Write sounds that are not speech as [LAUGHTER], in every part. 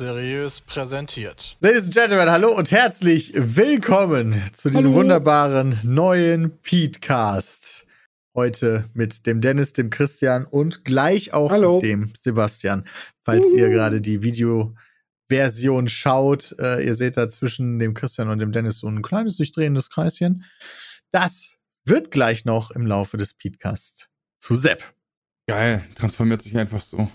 Seriös präsentiert. Ladies and Gentlemen, hallo und herzlich willkommen zu diesem Hallo. wunderbaren neuen Petecast. Heute mit dem Dennis, dem Christian und gleich auch Hallo. mit dem Sebastian. Falls ihr gerade die Videoversion schaut, äh, ihr seht da zwischen dem Christian und dem Dennis so ein kleines sich drehendes Kreischen. Das wird gleich noch im Laufe des Petecast zu Sepp. Geil, transformiert sich einfach so.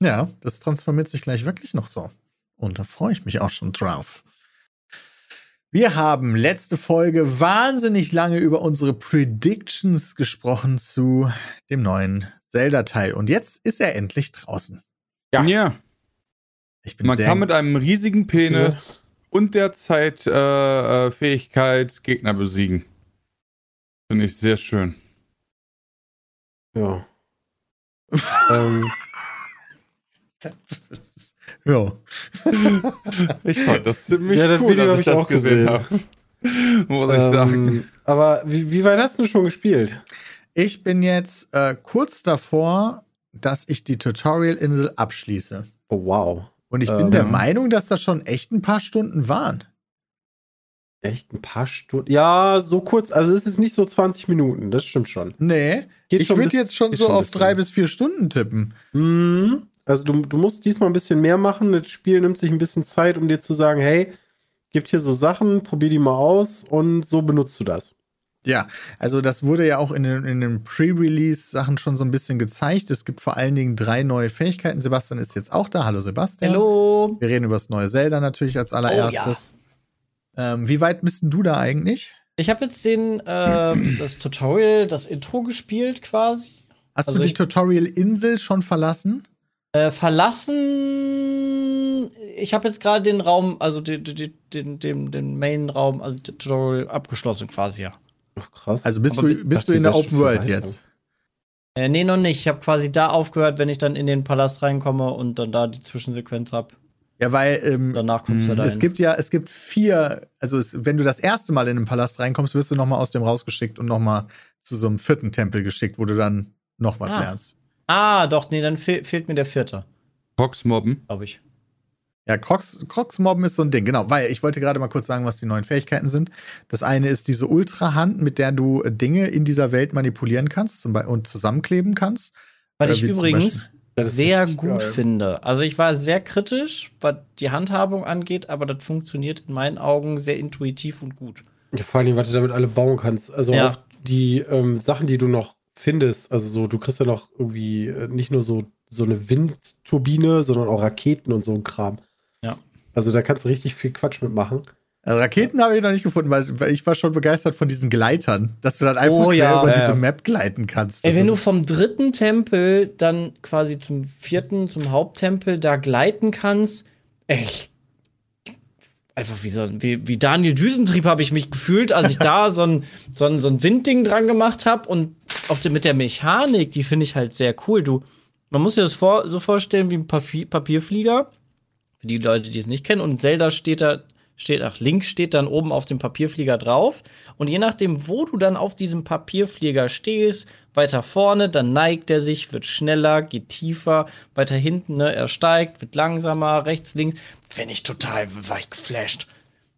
Ja, das transformiert sich gleich wirklich noch so. Und da freue ich mich auch schon drauf. Wir haben letzte Folge wahnsinnig lange über unsere Predictions gesprochen zu dem neuen Zelda-Teil. Und jetzt ist er endlich draußen. Ja. ja. Ich bin Man sehr kann mit einem riesigen Penis und der Zeitfähigkeit äh, Fähigkeit Gegner besiegen. Finde ich sehr schön. Ja. [LAUGHS] ähm, [LAUGHS] ja. Ich fand das [LAUGHS] ziemlich Ja, das cool, Video dass ich ich das auch gesehen gesehen. habe. [LAUGHS] Muss ich ähm, sagen. Aber wie, wie weit hast du schon gespielt? Ich bin jetzt äh, kurz davor, dass ich die Tutorial-Insel abschließe. Oh, wow. Und ich bin Ähm, der Meinung, dass das schon echt ein paar Stunden waren. Echt ein paar Stunden? Ja, so kurz. Also es ist nicht so 20 Minuten, das stimmt schon. Nee, Geht ich würde jetzt schon so auf drei bis vier Stunden tippen. Mhm. Also du, du musst diesmal ein bisschen mehr machen. Das Spiel nimmt sich ein bisschen Zeit, um dir zu sagen, hey, gibt hier so Sachen, probier die mal aus und so benutzt du das. Ja, also das wurde ja auch in den, in den Pre-Release-Sachen schon so ein bisschen gezeigt. Es gibt vor allen Dingen drei neue Fähigkeiten. Sebastian ist jetzt auch da. Hallo Sebastian. Hallo. Wir reden über das neue Zelda natürlich als allererstes. ähm, wie weit bist denn du da eigentlich? Ich habe jetzt den ähm, [CLEARS THROAT] das Tutorial, das Intro gespielt quasi. Hast Also du die Tutorial-Insel schon verlassen? Äh, verlassen. Ich habe jetzt gerade den Raum, also den, den, den, den, den Main-Raum, also das Tutorial abgeschlossen quasi, ja. Ach, krass. Also bist Aber du, bi- bist du in der Open World jetzt? Äh, nee, noch nicht. Ich habe quasi da aufgehört, wenn ich dann in den Palast reinkomme und dann da die Zwischensequenz hab. Ja, weil ähm, Danach kommst du da es gibt ja, es gibt vier, also es, wenn du das erste Mal in den Palast reinkommst, wirst du noch mal aus dem rausgeschickt und noch mal zu so einem vierten Tempel geschickt, wo du dann noch was Ah. lernst. Ah, doch, nee, dann fe fehlt mir der vierte, Fox mobben. glaube ich. Ja, Crocs, Crocs Mobben ist so ein Ding, genau, weil ich wollte gerade mal kurz sagen, was die neuen Fähigkeiten sind. Das eine ist diese Ultra-Hand, mit der du äh, Dinge in dieser Welt manipulieren kannst zum Beispiel, und zusammenkleben kannst. Was Äh, ich übrigens sehr gut geil. finde. Also ich war sehr kritisch, was die Handhabung angeht, aber das funktioniert in meinen Augen sehr intuitiv und gut. Ja, vor allem, was du damit alle bauen kannst. Also Ja. auch die ähm, Sachen, die du noch findest. Also so, du kriegst ja noch irgendwie äh, nicht nur so, so eine Windturbine, sondern auch Raketen und so ein Kram. Ja. Also da kannst du richtig viel Quatsch mitmachen. Also Raketen habe ich noch nicht gefunden, weil, ich war schon begeistert von diesen Gleitern, dass du dann einfach Oh, ja. über Ja, diese ja. Map gleiten kannst. Ey, wenn du vom dritten Tempel dann quasi zum vierten, zum Haupttempel da gleiten kannst, echt. Einfach wie, so, wie, wie Daniel Düsentrieb habe ich mich gefühlt, als ich da [LAUGHS] so ein, so ein, so ein Windding dran gemacht habe. Und auch mit der Mechanik, die finde ich halt sehr cool. Du, man muss sich das vor, so vorstellen wie ein Papier, Papierflieger. Für die Leute, die es nicht kennen. Und Zelda steht da, steht, ach, Link steht dann oben auf dem Papierflieger drauf. Und je nachdem, wo du dann auf diesem Papierflieger stehst, weiter vorne, dann neigt er sich, wird schneller, geht tiefer, weiter hinten, ne, er steigt, wird langsamer, rechts, links. Finde ich total, war ich geflasht.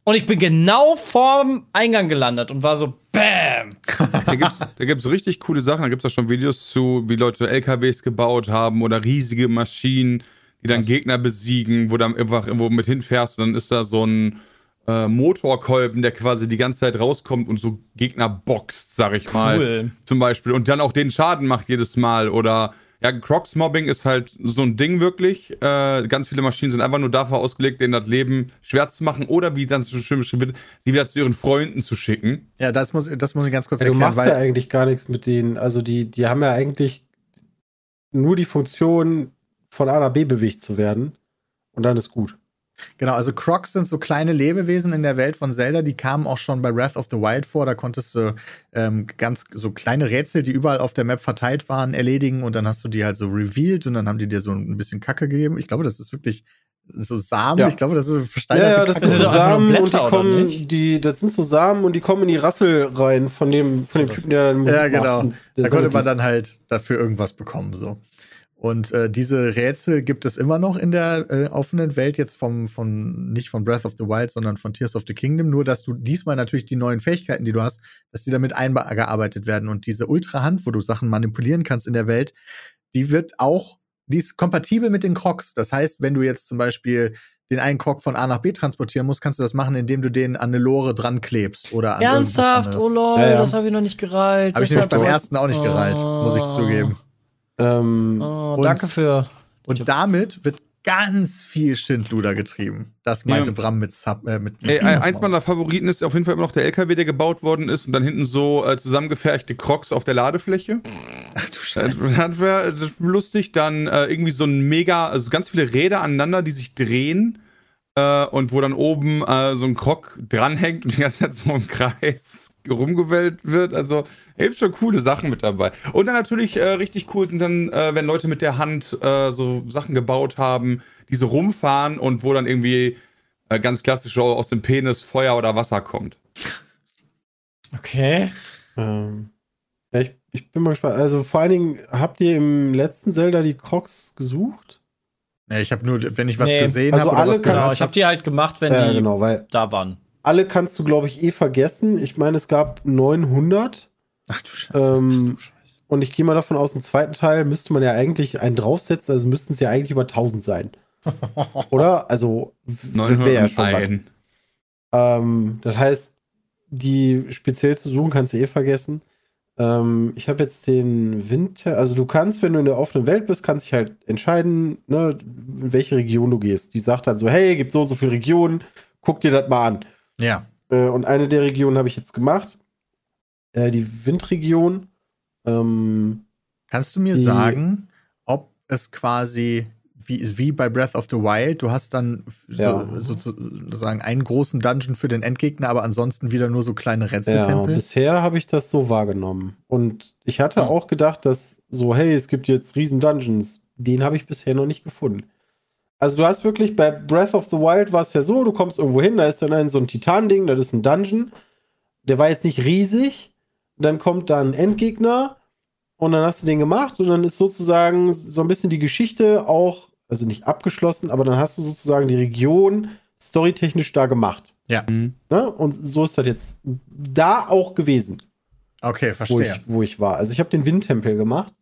Und ich bin genau vorm Eingang gelandet und war so, BÄM! [LAUGHS] Da gibt's, da gibt's richtig coole Sachen. Da gibt's auch schon Videos zu, wie Leute LKWs gebaut haben oder riesige Maschinen, die dann Gegner besiegen, wo du dann einfach irgendwo mit hinfährst und dann ist da so ein äh, Motorkolben, der quasi die ganze Zeit rauskommt und so Gegner boxt, sag ich mal. Cool. Zum Beispiel. Und dann auch den Schaden macht jedes Mal. Oder ja, Crocs-Mobbing ist halt so ein Ding wirklich. Äh, ganz viele Maschinen sind einfach nur dafür ausgelegt, denen das Leben schwer zu machen oder wie dann so schön beschrieben wird, sie wieder zu ihren Freunden zu schicken. ja, das muss, das muss ich ganz kurz Ja, du erklären, machst ja eigentlich gar nichts mit denen. Also die, die haben ja eigentlich nur die Funktion, von A nach B bewegt zu werden. Und dann ist gut. Genau, also Crocs sind so kleine Lebewesen in der Welt von Zelda, die kamen auch schon bei Wrath of the Wild vor. Da konntest du ähm, ganz so kleine Rätsel, die überall auf der Map verteilt waren, erledigen und dann hast du die halt so revealed und dann haben die dir so ein bisschen Kacke gegeben. Ich glaube, das ist wirklich so Samen. Ja. Ich glaube, das ist so Ja, versteinerte ja, das Kacke. Das sind so nur Samen und die kommen, die, das sind so Samen und die kommen in die Rassel rein von dem, von dem Typen, der dann Musik Ja, macht. genau. Der Da konnte man dann halt dafür irgendwas bekommen, so. Und äh, diese Rätsel gibt es immer noch in der äh, offenen Welt, jetzt vom, von, nicht von Breath of the Wild, sondern von Tears of the Kingdom. Nur, dass du diesmal natürlich die neuen Fähigkeiten, die du hast, dass die damit eingearbeitet werden. Und diese Ultra-Hand, wo du Sachen manipulieren kannst in der Welt, die wird auch, die ist kompatibel mit den Crocs. Das heißt, wenn du jetzt zum Beispiel den einen Krog von A nach B transportieren musst, kannst du das machen, indem du den an eine Lore dran klebst oder an Ernsthaft? Oh lol, Ja, ja. das habe ich noch nicht gereilt. Habe ich nämlich beim ersten auch nicht gereilt, muss ich Oh. zugeben. Ähm, Oh, Und- danke für. Und damit wird ganz viel Schindluder getrieben. Das meinte Ja. Bram mit, Sub, äh, mit, mit Ey, ein- eins meiner Favoriten ist auf jeden Fall immer noch der LKW, der gebaut worden ist und dann hinten so äh, zusammengeferchte Crocs auf der Ladefläche. Ach du Äh, Scheiße. Das wäre lustig. Dann äh, irgendwie so ein mega, also ganz viele Räder aneinander, die sich drehen äh, und wo dann oben äh, so ein Krog dranhängt und die ganze Zeit so im Kreis rumgewählt wird. Also eben schon coole Sachen mit dabei. Und dann natürlich äh, richtig cool sind dann, äh, wenn Leute mit der Hand äh, so Sachen gebaut haben, die so rumfahren und wo dann irgendwie äh, ganz klassisch aus dem Penis Feuer oder Wasser kommt. Okay. ähm, ja, ich, ich bin mal gespannt. Also vor allen Dingen, habt ihr im letzten Zelda die Crocs gesucht? Nee, ich habe nur, wenn ich was Nee. gesehen Also habe oder alle was Genau, gehört ich habe die halt gemacht, wenn Ja, die genau, weil da waren. alle kannst du, glaube ich, eh vergessen. Ich meine, es gab 900. Ach du Scheiße. Ähm, und ich gehe mal davon aus, im zweiten Teil müsste man ja eigentlich einen draufsetzen, also müssten es ja eigentlich über 1000 sein. [LAUGHS] Oder? Also, wäre ja schon. 901. Ähm, das heißt, die speziell zu suchen kannst du eh vergessen. Ähm, ich habe jetzt den Winter, also du kannst, wenn du in der offenen Welt bist, kannst dich halt entscheiden, ne, in welche Region du gehst. Die sagt dann so, hey, gibt so und so viele Regionen, guck dir das mal an. ja. Äh, und eine der Regionen habe ich jetzt gemacht. Äh, die Windregion. Ähm, Kannst du mir sagen, ob es quasi wie, wie bei Breath of the Wild, du hast dann so, Ja. sozusagen einen großen Dungeon für den Endgegner, aber ansonsten wieder nur so kleine ja, Rätseltempel? bisher habe ich das so wahrgenommen. Und ich hatte Hm. auch gedacht, dass so, hey, es gibt jetzt riesen Dungeons. Den habe ich bisher noch nicht gefunden. Also du hast wirklich, bei Breath of the Wild war es ja so, du kommst irgendwo hin, da ist dann ein, so ein Titan-Ding, das ist ein Dungeon. Der war jetzt nicht riesig. Dann kommt da ein Endgegner und dann hast du den gemacht und dann ist sozusagen so ein bisschen die Geschichte auch, also nicht abgeschlossen, aber dann hast du sozusagen die Region storytechnisch da gemacht. Mhm. Ne? Und so ist das jetzt da auch gewesen, Okay, wo verstehe. ich, wo ich war. Also ich habe den Windtempel gemacht.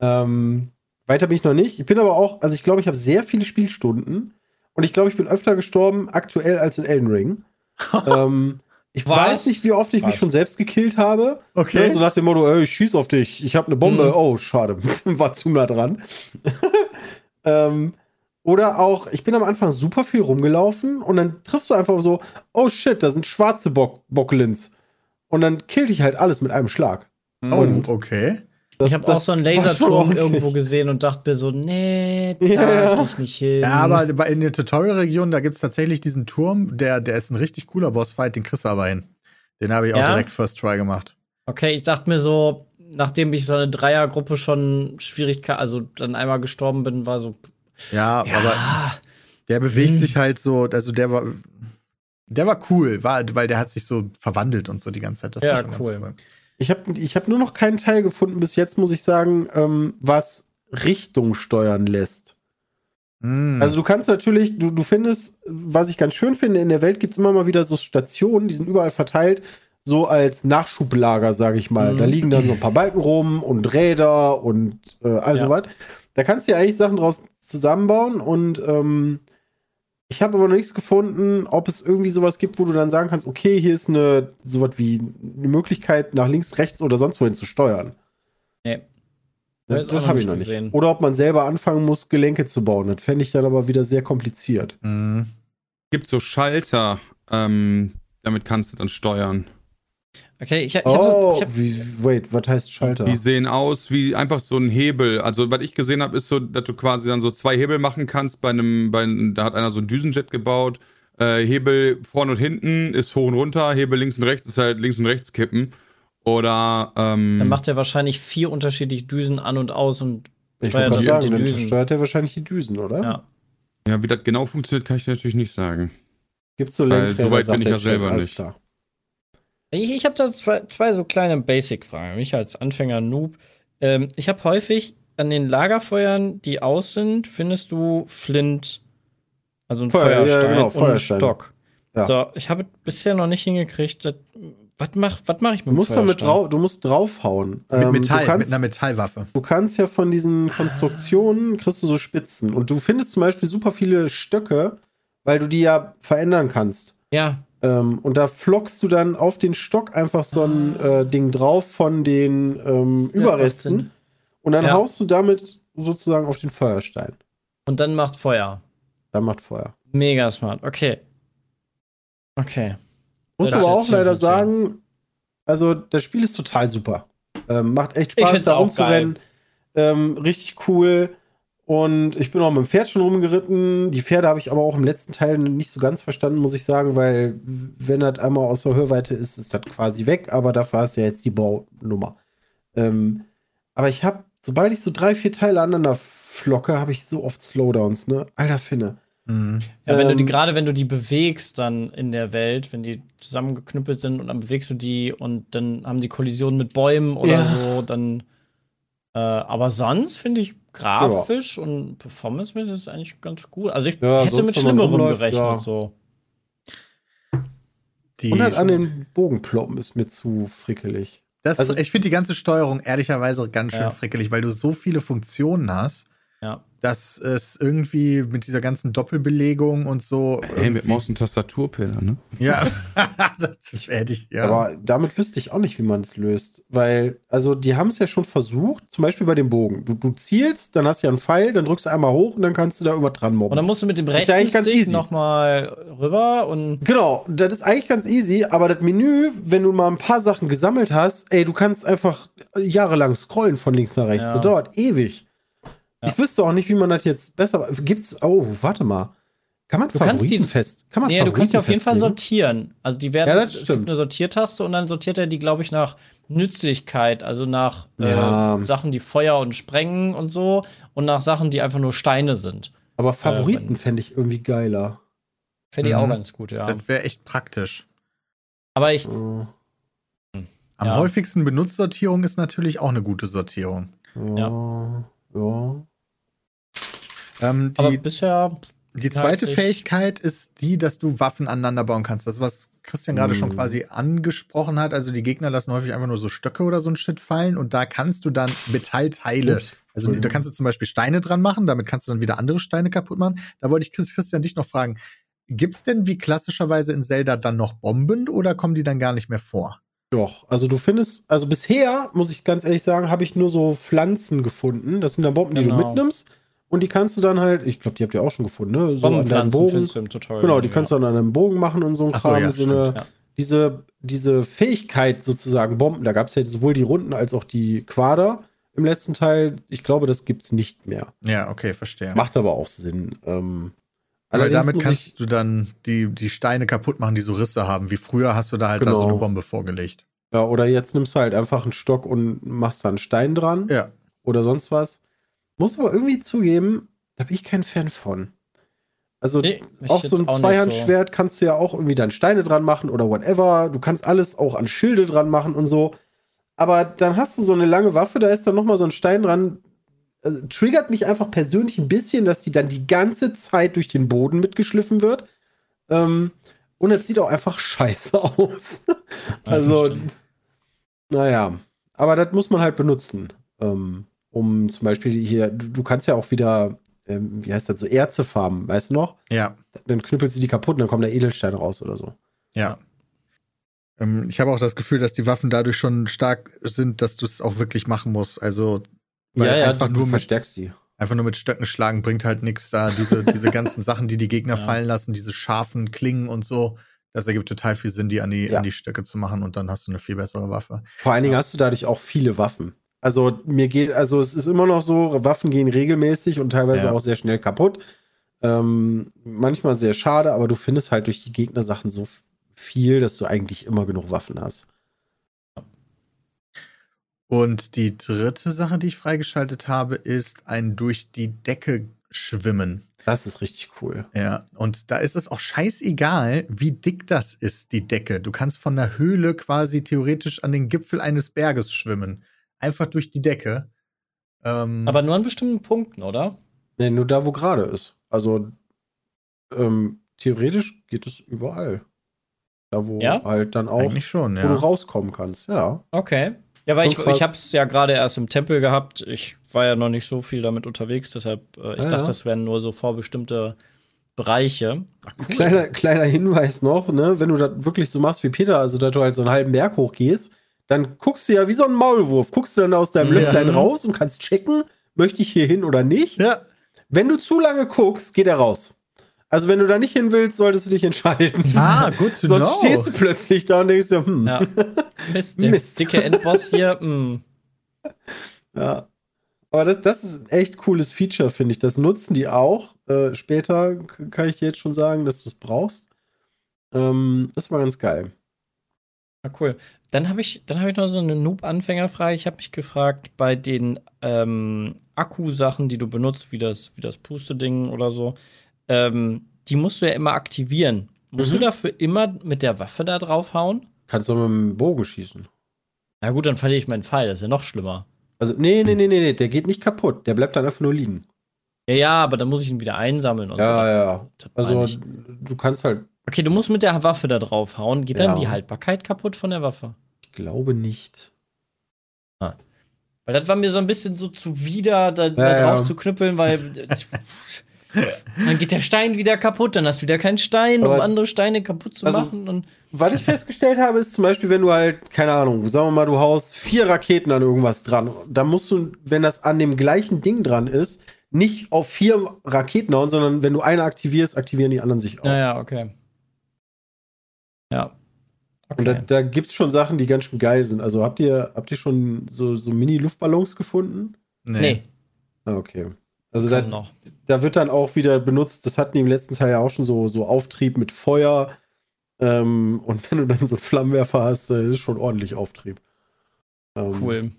Ähm, weiter bin ich noch nicht. Ich bin aber auch, also ich glaube, ich habe sehr viele Spielstunden und ich glaube, ich bin öfter gestorben aktuell als in Elden Ring. [LAUGHS] ähm, ich Was? weiß nicht, wie oft ich mich Was? schon selbst gekillt habe. Okay. Ne, So nach dem Motto, ey, ich schieß auf dich, ich habe eine Bombe. Mhm. Oh, schade, [LAUGHS] war zu nah dran. Ähm, oder auch, ich bin am Anfang super viel rumgelaufen und dann triffst du einfach so, oh shit, da sind schwarze Bock Bocklins. Und dann killt dich halt alles mit einem Schlag. oh, und- okay. Das, Ich habe auch so einen Laserturm irgendwo gesehen und dachte mir so, nee, da Ja. geh ich nicht hin. Ja, aber in der Tutorial-Region, da gibt es tatsächlich diesen Turm, der, der ist ein richtig cooler Bossfight, den kriegst du aber hin. Den habe ich auch Ja? direkt First Try gemacht. Okay, ich dachte mir so, nachdem ich so eine Dreiergruppe schon Schwierigkeit, also dann einmal gestorben bin, war so, Ja, ja, aber der bewegt Hm. sich halt so, also der war, der war cool, war, weil der hat sich so verwandelt und so die ganze Zeit. Das Ja, war schon ganz cool. Ich habe ich hab nur noch keinen Teil gefunden bis jetzt, muss ich sagen, ähm, was Richtung steuern lässt. Hm. Also du kannst natürlich, du, du findest, was ich ganz schön finde, in der Welt gibt es immer mal wieder so Stationen, die sind überall verteilt, so als Nachschublager, sage ich mal. Mhm. Da liegen dann so ein paar Balken rum und Räder und äh, all Ja. so was. Da kannst du ja eigentlich Sachen draus zusammenbauen und ähm, ich habe aber noch nichts gefunden, ob es irgendwie sowas gibt, wo du dann sagen kannst, okay, hier ist eine sowas wie eine Möglichkeit, nach links, rechts oder sonst wohin zu steuern. nee. Das, das habe ich noch nicht. gesehen. Oder ob man selber anfangen muss, Gelenke zu bauen. Das fände ich dann aber wieder sehr kompliziert. Hm. Gibt so Schalter, ähm, damit kannst du dann steuern. Okay, ich, ich habe so, Oh, ich hab, wie, wait, was heißt Schalter? Die sehen aus wie einfach so ein Hebel. Also, was ich gesehen habe, ist so, dass du quasi dann so zwei Hebel machen kannst. Bei einem, bei, einem- da hat einer so ein Düsenjet gebaut. Äh, Hebel vorne und hinten ist hoch und runter. Hebel links und rechts ist halt links und rechts kippen. Oder, ähm, dann macht er wahrscheinlich vier unterschiedliche Düsen an und aus und ich steuert gerade mit sagen, dann Düsen. steuert er wahrscheinlich die Düsen, oder? Ja. ja, wie das genau funktioniert, kann ich dir natürlich nicht sagen. Gibt so Weil Lenkräder, so weit sagt bin ich ja selber nicht. Klar. Ich, ich habe da zwei, zwei so kleine Basic-Fragen. Mich als Anfänger-Noob. Ähm, ich habe häufig an den Lagerfeuern, die aus sind, findest du Flint, also ein Feuer, ja, Feuerstein genau, und einen Feuerstein. Stock. Ja. So, ich habe bisher noch nicht hingekriegt. Was mach, was mach ich Du mit dem musst damit Feuerstein? drauf, du musst draufhauen. Mit Ähm, Metall, du kannst, mit einer Metallwaffe. Du kannst ja von diesen Konstruktionen kriegst du so Spitzen und du findest zum Beispiel super viele Stöcke, weil du die ja verändern kannst. Ja, Ähm, und da flockst du dann auf den Stock einfach so ein äh, Ding drauf von den ähm, Überresten und dann Ja. haust du damit sozusagen auf den Feuerstein. und dann macht Feuer. Dann macht Feuer. Mega smart. Okay. Okay. Muss Das aber auch leider sagen, also das Spiel ist total super. Ähm, macht echt Spaß, da rumzurennen. Ähm, richtig cool. Und ich bin auch mit dem Pferd schon rumgeritten. Die Pferde habe ich aber auch im letzten Teil nicht so ganz verstanden, muss ich sagen, weil wenn das einmal aus der Hörweite ist, ist das quasi weg. Aber dafür hast du ja jetzt die Baunummer. Ähm, aber ich habe, sobald ich so drei, vier Teile aneinander flocke, habe ich so oft Slowdowns, ne? Alter Finne. Mhm. Ja, wenn du die, Ähm, gerade wenn du die bewegst dann in der Welt, wenn die zusammengeknüppelt sind und dann bewegst du die und dann haben die Kollisionen mit Bäumen oder Ja. so, dann äh, aber sonst finde ich grafisch und performancemäßig ist eigentlich ganz gut. Also ich Ja, hätte mit Schlimmerem rumläuft, gerechnet ja. so. Die, Und halt an den Bogen ploppen ist mir zu frickelig. das, also- ich finde die ganze Steuerung ehrlicherweise ganz schön Ja. frickelig, weil du so viele Funktionen hast, Ja. Dass es irgendwie mit dieser ganzen Doppelbelegung und so. Hey, mit Maus und Tastaturpillar, ne? Ja, [LAUGHS] das hätte ich, ja. Aber damit wüsste ich auch nicht, wie man es löst. Weil, also, die haben es ja schon versucht, zum Beispiel bei dem Bogen. Du, du zielst, dann hast du ja einen Pfeil, dann drückst du einmal hoch und dann kannst du da über dran Und mobben. dann musst du mit dem rechten ja Stick easy. noch mal rüber und Genau, das ist eigentlich ganz easy, aber das Menü, wenn du mal ein paar Sachen gesammelt hast, ey, du kannst einfach jahrelang scrollen von links nach rechts. Ja. Das dauert ewig. Ja. Ich wüsste auch nicht, wie man das jetzt besser. Gibt's. Oh, warte mal. Kann man Du kannst Favoriten diesen- fest? Kann man Nee, du kannst sie auf jeden Fall sortieren. Also die werden, Ja, das es gibt eine Sortiertaste und dann sortiert er die, glaube ich, nach Nützlichkeit, also nach Ja. äh, Sachen, die Feuer und sprengen und so und nach Sachen, die einfach nur Steine sind. Aber Favoriten wenn- fände ich irgendwie geiler. Fände ich auch Mhm. ganz gut, ja. das wäre echt praktisch. Aber ich, Oh, Am Ja. häufigsten benutzt Sortierung ist natürlich auch eine gute Sortierung. ja. Ja. Ähm, aber die, bisher, die zweite inhaltlich- Fähigkeit ist die, dass du Waffen aneinander bauen kannst. Das, was Christian gerade schon Mhm. quasi angesprochen hat. Also die Gegner lassen häufig einfach nur so Stöcke oder so ein Shit fallen und da kannst du dann Metallteile Ups. Also da kannst du zum Beispiel Steine dran machen, damit kannst du dann wieder andere Steine kaputt machen. Da wollte ich Chris- Christian dich noch fragen, gibt's denn wie klassischerweise in Zelda dann noch Bomben oder kommen die dann gar nicht mehr vor? Doch, also du findest, also bisher, muss ich ganz ehrlich sagen, habe ich nur so Pflanzen gefunden. Das sind dann Bomben, die du Genau. mitnimmst. Und die kannst du dann halt, ich glaube, die habt ihr auch schon gefunden, ne? So an deinem Bogen. findest du im Tutorial. Genau, die kannst du an einem Bogen machen und so ein Ach so, Kram. ja, so eine, stimmt, ja. diese, diese Fähigkeit sozusagen, Bomben, da gab es ja sowohl die Runden als auch die Quader im letzten Teil. Ich glaube, das gibt's nicht mehr. Ja, okay, verstehe. Macht aber auch Sinn. Ähm, Weil damit kannst du dann die, die Steine kaputt machen, die so Risse haben. Wie früher hast du da halt da so Genau. eine Bombe vorgelegt. Ja, oder jetzt nimmst du halt einfach einen Stock und machst da einen Stein dran. Ja. oder sonst was. Muss aber irgendwie zugeben, da bin ich kein Fan von. Also Nee, auch so ein Zweihandschwert kannst du ja auch irgendwie dann Steine dran machen oder whatever. Du kannst alles auch an Schilde dran machen und so. Aber dann hast du so eine lange Waffe, da ist dann noch mal so ein Stein dran. Also, triggert mich einfach persönlich ein bisschen, dass die dann die ganze Zeit durch den Boden mitgeschliffen wird. Ähm, und es sieht auch einfach scheiße [LAUGHS] aus. also, stimmt. naja. Aber das muss man halt benutzen. Ähm, um zum Beispiel hier, du, du kannst ja auch wieder, ähm, wie heißt das, so Erze farmen, weißt du noch? Ja, Dann knüppelst du die kaputt und dann kommt der Edelstein raus oder so. ja. Ähm, ich habe auch das Gefühl, dass die Waffen dadurch schon stark sind, dass du es auch wirklich machen musst. Also, weil einfach, du nur mit, verstärkst die. einfach nur mit Stöcken schlagen bringt halt nichts da. Diese, [LAUGHS] diese ganzen Sachen, die die Gegner Ja. fallen lassen, diese scharfen Klingen und so, das ergibt total viel Sinn, die an die, Ja. an die Stöcke zu machen und dann hast du eine viel bessere Waffe. Vor allen Dingen hast du dadurch auch viele Waffen. Also mir geht, also es ist immer noch so, Waffen gehen regelmäßig und teilweise Ja. auch sehr schnell kaputt. Ähm, manchmal sehr schade, aber du findest halt durch die Gegnersachen so f- viel, dass du eigentlich immer genug Waffen hast. Und die dritte Sache, die ich freigeschaltet habe, ist ein durch die Decke schwimmen. Das ist richtig cool. Ja, und da ist es auch scheißegal, wie dick das ist, die Decke. Du kannst von der Höhle quasi theoretisch an den Gipfel eines Berges schwimmen. Einfach durch die Decke. Ähm, Aber nur an bestimmten Punkten, oder? Nee, nur da, wo gerade ist. Also ähm, theoretisch geht es überall. Da, wo Ja? halt dann auch, eigentlich schon, wo du ja. rauskommen kannst, ja. Okay. Ja, weil Schon ich, krass. ich habe es ja gerade erst im Tempel gehabt. Ich war ja noch nicht so viel damit unterwegs, deshalb äh, ich Ja, dachte, ja. das wären nur so vorbestimmte Bereiche. Ach, cool. Kleiner, kleiner Hinweis noch, ne, wenn du das wirklich so machst wie Peter, also dass du halt so einen halben Berg hochgehst, dann guckst du ja wie so ein Maulwurf, guckst du dann aus deinem Ja. Löchlein raus und kannst checken, möchte ich hier hin oder nicht. Ja, Wenn du zu lange guckst, geht er raus. Also wenn du da nicht hin willst, solltest du dich entscheiden. ah, good to [LAUGHS] Sonst know. stehst du plötzlich da und denkst dir, hm, Ja. [LAUGHS] Mist, der Mist. dicke Endboss hier. mm. [LAUGHS] Ja. Aber das, das ist ein echt cooles Feature, finde ich. Das nutzen die auch. Äh, später kann ich dir jetzt schon sagen, dass du es brauchst. Ähm, das war ganz geil. Ah, cool. Dann habe ich, dann hab ich noch so eine Noob-Anfängerfrage. Ich habe mich gefragt, bei den ähm, Akkusachen, die du benutzt, wie das, wie das Puste-Ding oder so, ähm, die musst du ja immer aktivieren. Musst Mhm. du dafür immer mit der Waffe da draufhauen? Kannst du mit dem Bogen schießen. Na gut, dann verliere ich meinen Pfeil. Das ist ja noch schlimmer. Also, nee, nee, nee, nee, nee, der geht nicht kaputt. Der bleibt dann einfach nur liegen. Ja, ja, aber dann muss ich ihn wieder einsammeln und Ja, so. ja. Das Also, ich. du kannst halt, Okay, du musst mit der Waffe da draufhauen. Geht dann Ja. die Haltbarkeit kaputt von der Waffe? ich glaube nicht. Weil das war mir so ein bisschen so zuwider, da, da Ja, drauf ja. zu knüppeln, weil [LAUGHS] dann geht der Stein wieder kaputt, dann hast du wieder keinen Stein, um Aber- andere Steine kaputt zu Also- machen. Und Was ich festgestellt habe, ist zum Beispiel, wenn du halt, keine Ahnung, sagen wir mal, du haust vier Raketen an irgendwas dran, dann musst du, wenn das an dem gleichen Ding dran ist, nicht auf vier Raketen hauen, sondern wenn du eine aktivierst, aktivieren die anderen sich auch. naja, okay. Ja. Und da, Okay. da gibt es schon Sachen, die ganz schön geil sind. Also habt ihr, habt ihr schon so, so Mini-Luftballons gefunden? nee, Ah, okay. Also da, noch. Da wird dann auch wieder benutzt, das hatten die im letzten Teil ja auch schon so, so Auftrieb mit Feuer. Ähm, und wenn du dann so einen Flammenwerfer hast, äh, ist schon ordentlich Auftrieb. Ähm, Cool.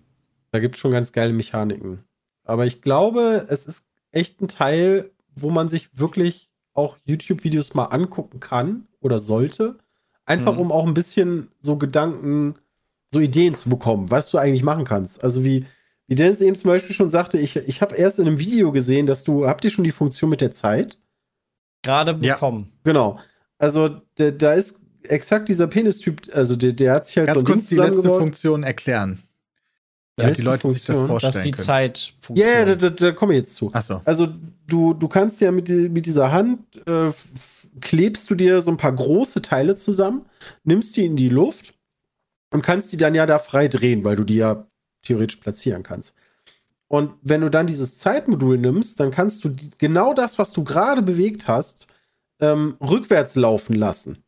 Da gibt es schon ganz geile Mechaniken. Aber ich glaube, es ist echt ein Teil, wo man sich wirklich auch YouTube-Videos mal angucken kann oder sollte. Einfach Mhm. um auch ein bisschen so Gedanken, so Ideen zu bekommen, was du eigentlich machen kannst. Also wie, wie Dennis eben zum Beispiel schon sagte, ich, ich habe erst in einem Video gesehen, dass du, habt ihr schon die Funktion mit der Zeit? Gerade Ja. bekommen. Genau. Also da ist exakt dieser Penistyp, also der, der hat sich halt Ganz so kurz die letzte. Funktion erklären. Die Damit die Leute sich das Funktion? Vorstellen ist die können. Zeitfunktion. Ja, ja, da, da, da komme ich jetzt zu. Achso. Also du, du kannst ja mit, mit dieser Hand äh, klebst du dir so ein paar große Teile zusammen, nimmst die in die Luft und kannst die dann ja da frei drehen, weil du die ja theoretisch platzieren kannst. Und wenn du dann dieses Zeitmodul nimmst, dann kannst du die, genau das, was du gerade bewegt hast, ähm, rückwärts laufen lassen.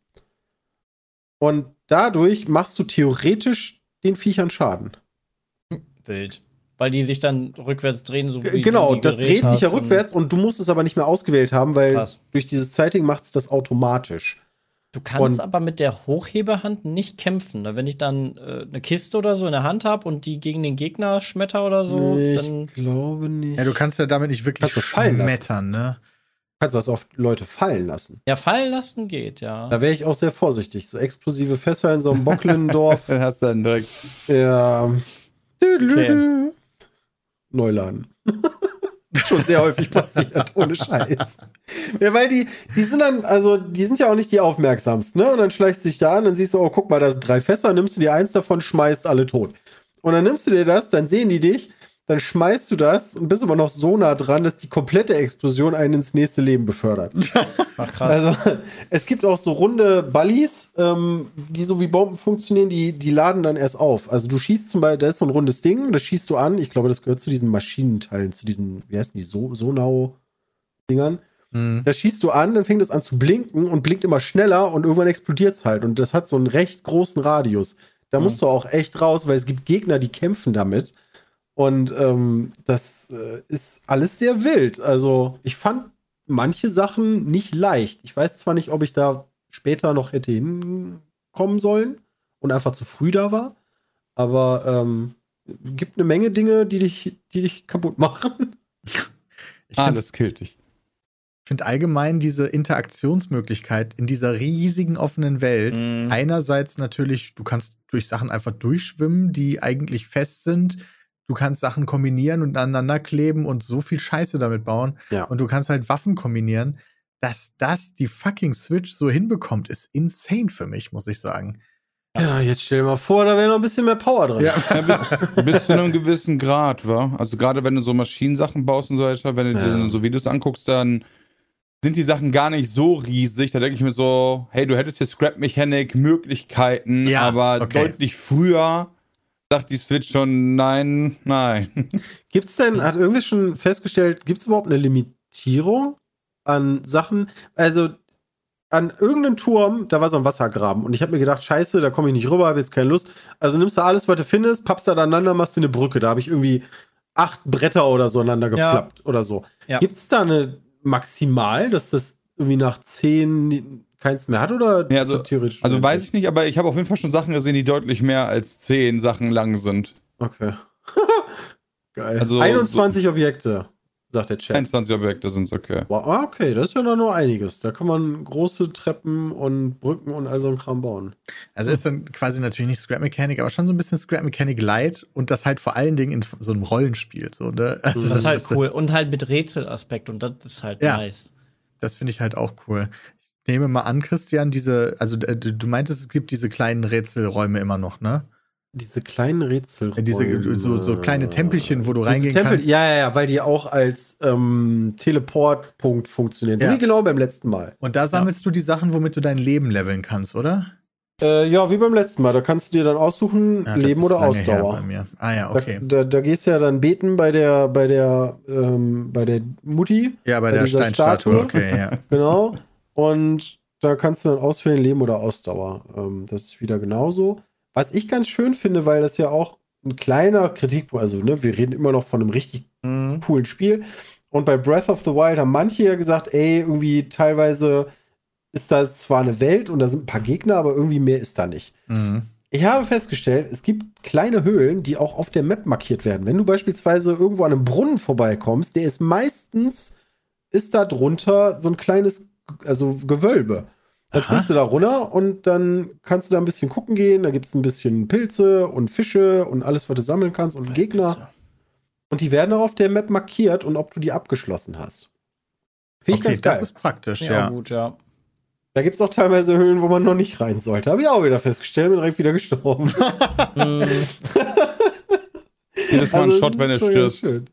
Und dadurch machst du theoretisch den Viechern Schaden. Wild. Weil die sich dann rückwärts drehen, so wie genau, das dreht sich ja hast und- rückwärts und du musst es aber nicht mehr ausgewählt haben, weil Krass. durch dieses Zeiting macht es das automatisch. Du kannst Und- aber mit der Hochheberhand nicht kämpfen. ne? Wenn ich dann äh, eine Kiste oder so in der Hand habe und die gegen den Gegner schmetter oder so, Nee, dann. ich glaube nicht. Ja, du kannst ja damit nicht wirklich Kannst du fallen lassen. schmettern, ne? kannst was auf Leute fallen lassen. Ja, fallen lassen geht, ja. Da wäre ich auch sehr vorsichtig. So explosive Fässer in so einem Bocklendorf. [LAUGHS] Dann hast du dann direkt. ja. Neuladen. [LAUGHS] [LAUGHS] Schon sehr häufig passiert, ohne Scheiß. Ja, weil die, die sind dann, also die sind ja auch nicht die aufmerksamsten, ne? Und dann schleichst du dich da an, dann siehst du, oh, guck mal, da sind drei Fässer, nimmst du dir eins davon, schmeißt alle tot. Und dann nimmst du dir das, dann sehen die dich, dann schmeißt du das und bist aber noch so nah dran, dass die komplette Explosion einen ins nächste Leben befördert. [LAUGHS] Ach, krass. Also, es gibt auch so runde Ballis, ähm, die so wie Bomben funktionieren, die, die laden dann erst auf. Also, du schießt zum Beispiel, da ist so ein rundes Ding, das schießt du an. Ich glaube, das gehört zu diesen Maschinenteilen, zu diesen, wie heißen die, so Sonau-Dingern. Hm. Da schießt du an, dann fängt es an zu blinken und blinkt immer schneller und irgendwann explodiert es halt. Und das hat so einen recht großen Radius. Da Mhm. musst du auch echt raus, weil es gibt Gegner, die kämpfen damit. Und ähm, das äh, ist alles sehr wild. Also, ich fand manche Sachen nicht leicht. Ich weiß zwar nicht, ob ich da später noch hätte hinkommen sollen und einfach zu früh da war, aber ähm, gibt eine Menge Dinge, die dich, die dich kaputt machen. Ich Ah, finde das killt dich. find allgemein diese Interaktionsmöglichkeit in dieser riesigen offenen Welt. Mhm. Einerseits natürlich, du kannst durch Sachen einfach durchschwimmen, die eigentlich fest sind. Du kannst Sachen kombinieren und aneinander kleben und so viel Scheiße damit bauen. Ja. Und du kannst halt Waffen kombinieren. Dass das die fucking Switch so hinbekommt, ist insane für mich, muss ich sagen. Ja, jetzt stell dir mal vor, da wäre noch ein bisschen mehr Power drin. Ja. Ja, bis, bis zu einem gewissen Grad, wa? Also gerade wenn du so Maschinensachen baust und so weiter, wenn du Ja. dir so Videos anguckst, dann sind die Sachen gar nicht so riesig. Da denke ich mir so, hey, du hättest hier Scrap-Mechanik, Möglichkeiten, Ja, aber okay. deutlich früher sagt die Switch schon nein, nein. [LAUGHS] Gibt's denn, hat irgendwie schon festgestellt, gibt's überhaupt eine Limitierung an Sachen? Also an irgendeinem Turm, da war so ein Wassergraben und ich habe mir gedacht, scheiße, da komme ich nicht rüber, habe jetzt keine Lust. Also nimmst du alles, was du findest, pappst da aneinander, machst du eine Brücke. Da habe ich irgendwie acht Bretter oder so aneinander Ja. geflappt oder so. Ja. Gibt's da eine Maximal, dass das irgendwie nach zehn keins mehr hat oder Ja, also- das theoretisch Also weiß ich nicht, aber ich habe auf jeden Fall schon Sachen gesehen, die deutlich mehr als zehn Sachen lang sind. Okay. [LAUGHS] Geil. Also, 21 Objekte, sagt der Chat. 21 Objekte sind okay. Wow, ah, okay, das ist ja noch nur einiges. Da kann man große Treppen und Brücken und all so ein Kram bauen. Also ist dann quasi natürlich nicht Scrap Mechanic, aber schon so ein bisschen Scrap Mechanic Light und das halt vor allen Dingen in so einem Rollenspiel. So, ne? also [LAUGHS] Das ist halt cool. Und halt mit Rätselaspekt und das ist halt Ja. nice. Das finde ich halt auch cool. Ich nehme mal an, Christian, diese, also äh, du, meintest, es gibt diese kleinen Rätselräume immer noch, ne? Diese kleinen Rätsel. Äh, Diese so, so kleine Tempelchen, wo du Diese reingehen Tempel, kannst. ja, ja, ja, weil die auch als ähm, Teleportpunkt funktionieren. Ja. wie genau beim letzten Mal. Und da sammelst du die Sachen, womit du dein Leben leveln kannst, oder? Äh, ja, wie beim letzten Mal. Da kannst du dir dann aussuchen, Ja, das Leben oder Ausdauer. Bei mir. Ah ja, okay. Da, da, da gehst du ja dann beten bei der, bei der, ähm, bei der Mutti. Ja, bei bei der Steinstatue, Statue. okay, ja. [LAUGHS] Genau. Und da kannst du dann auswählen, Leben oder Ausdauer. Ähm, das ist wieder genauso. Was ich ganz schön finde, weil das ja auch ein kleiner Kritikpunkt, also ne, wir reden immer noch von einem richtig Mhm. coolen Spiel. Und bei Breath of the Wild haben manche ja gesagt, ey, irgendwie teilweise ist da zwar eine Welt und da sind ein paar Gegner, aber irgendwie mehr ist da nicht. Mhm. Ich habe festgestellt, es gibt kleine Höhlen, die auch auf der Map markiert werden. Wenn du beispielsweise irgendwo an einem Brunnen vorbeikommst, der ist meistens, ist da drunter so ein kleines, also Gewölbe. Dann Aha. springst du da runter und dann kannst du da ein bisschen gucken gehen. Da gibt es ein bisschen Pilze und Fische und alles, was du sammeln kannst und Gegner. Und die werden auch auf der Map markiert und ob du die abgeschlossen hast. Finde ich Okay, ganz geil. das ist praktisch, Ja, ja. gut, ja. da gibt es auch teilweise Höhlen, wo man noch nicht rein sollte. Habe ich auch wieder festgestellt, bin direkt wieder gestorben. Mhm. [LAUGHS] Jedes Mal ein Also, Shot, das wenn er stirbt.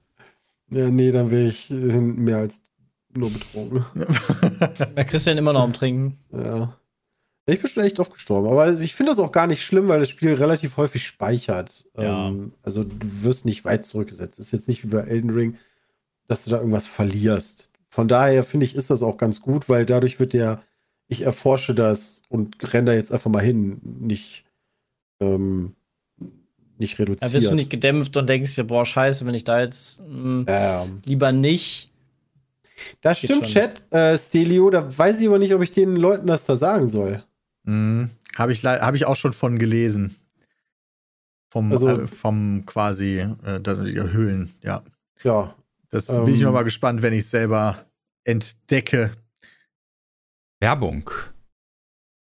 Ja, nee, dann wäre ich äh, mehr als nur betrunken. Der [LAUGHS] Christian immer noch am Trinken. Ja. Ich bin schon echt oft gestorben. Aber ich finde das auch gar nicht schlimm, weil das Spiel relativ häufig speichert. Ja. Ähm, also du wirst nicht weit zurückgesetzt. Ist jetzt nicht wie bei Elden Ring, dass du da irgendwas verlierst. Von daher finde ich, ist das auch ganz gut, weil dadurch wird der, ich erforsche das und renne da jetzt einfach mal hin, nicht, ähm, nicht reduziert. Da wirst du nicht gedämpft und denkst dir, boah, scheiße, wenn ich da jetzt mh, ähm, lieber nicht. Das Geht stimmt, schon. Chat, äh, Stelio. Da weiß ich aber nicht, ob ich den Leuten das da sagen soll. Mhm. Habe ich, hab ich auch schon von gelesen. Vom, Also- äh, vom quasi, äh, das sind die Höhlen, ja. Ja, Das Ähm. bin ich noch mal gespannt, wenn ich es selber entdecke. Werbung.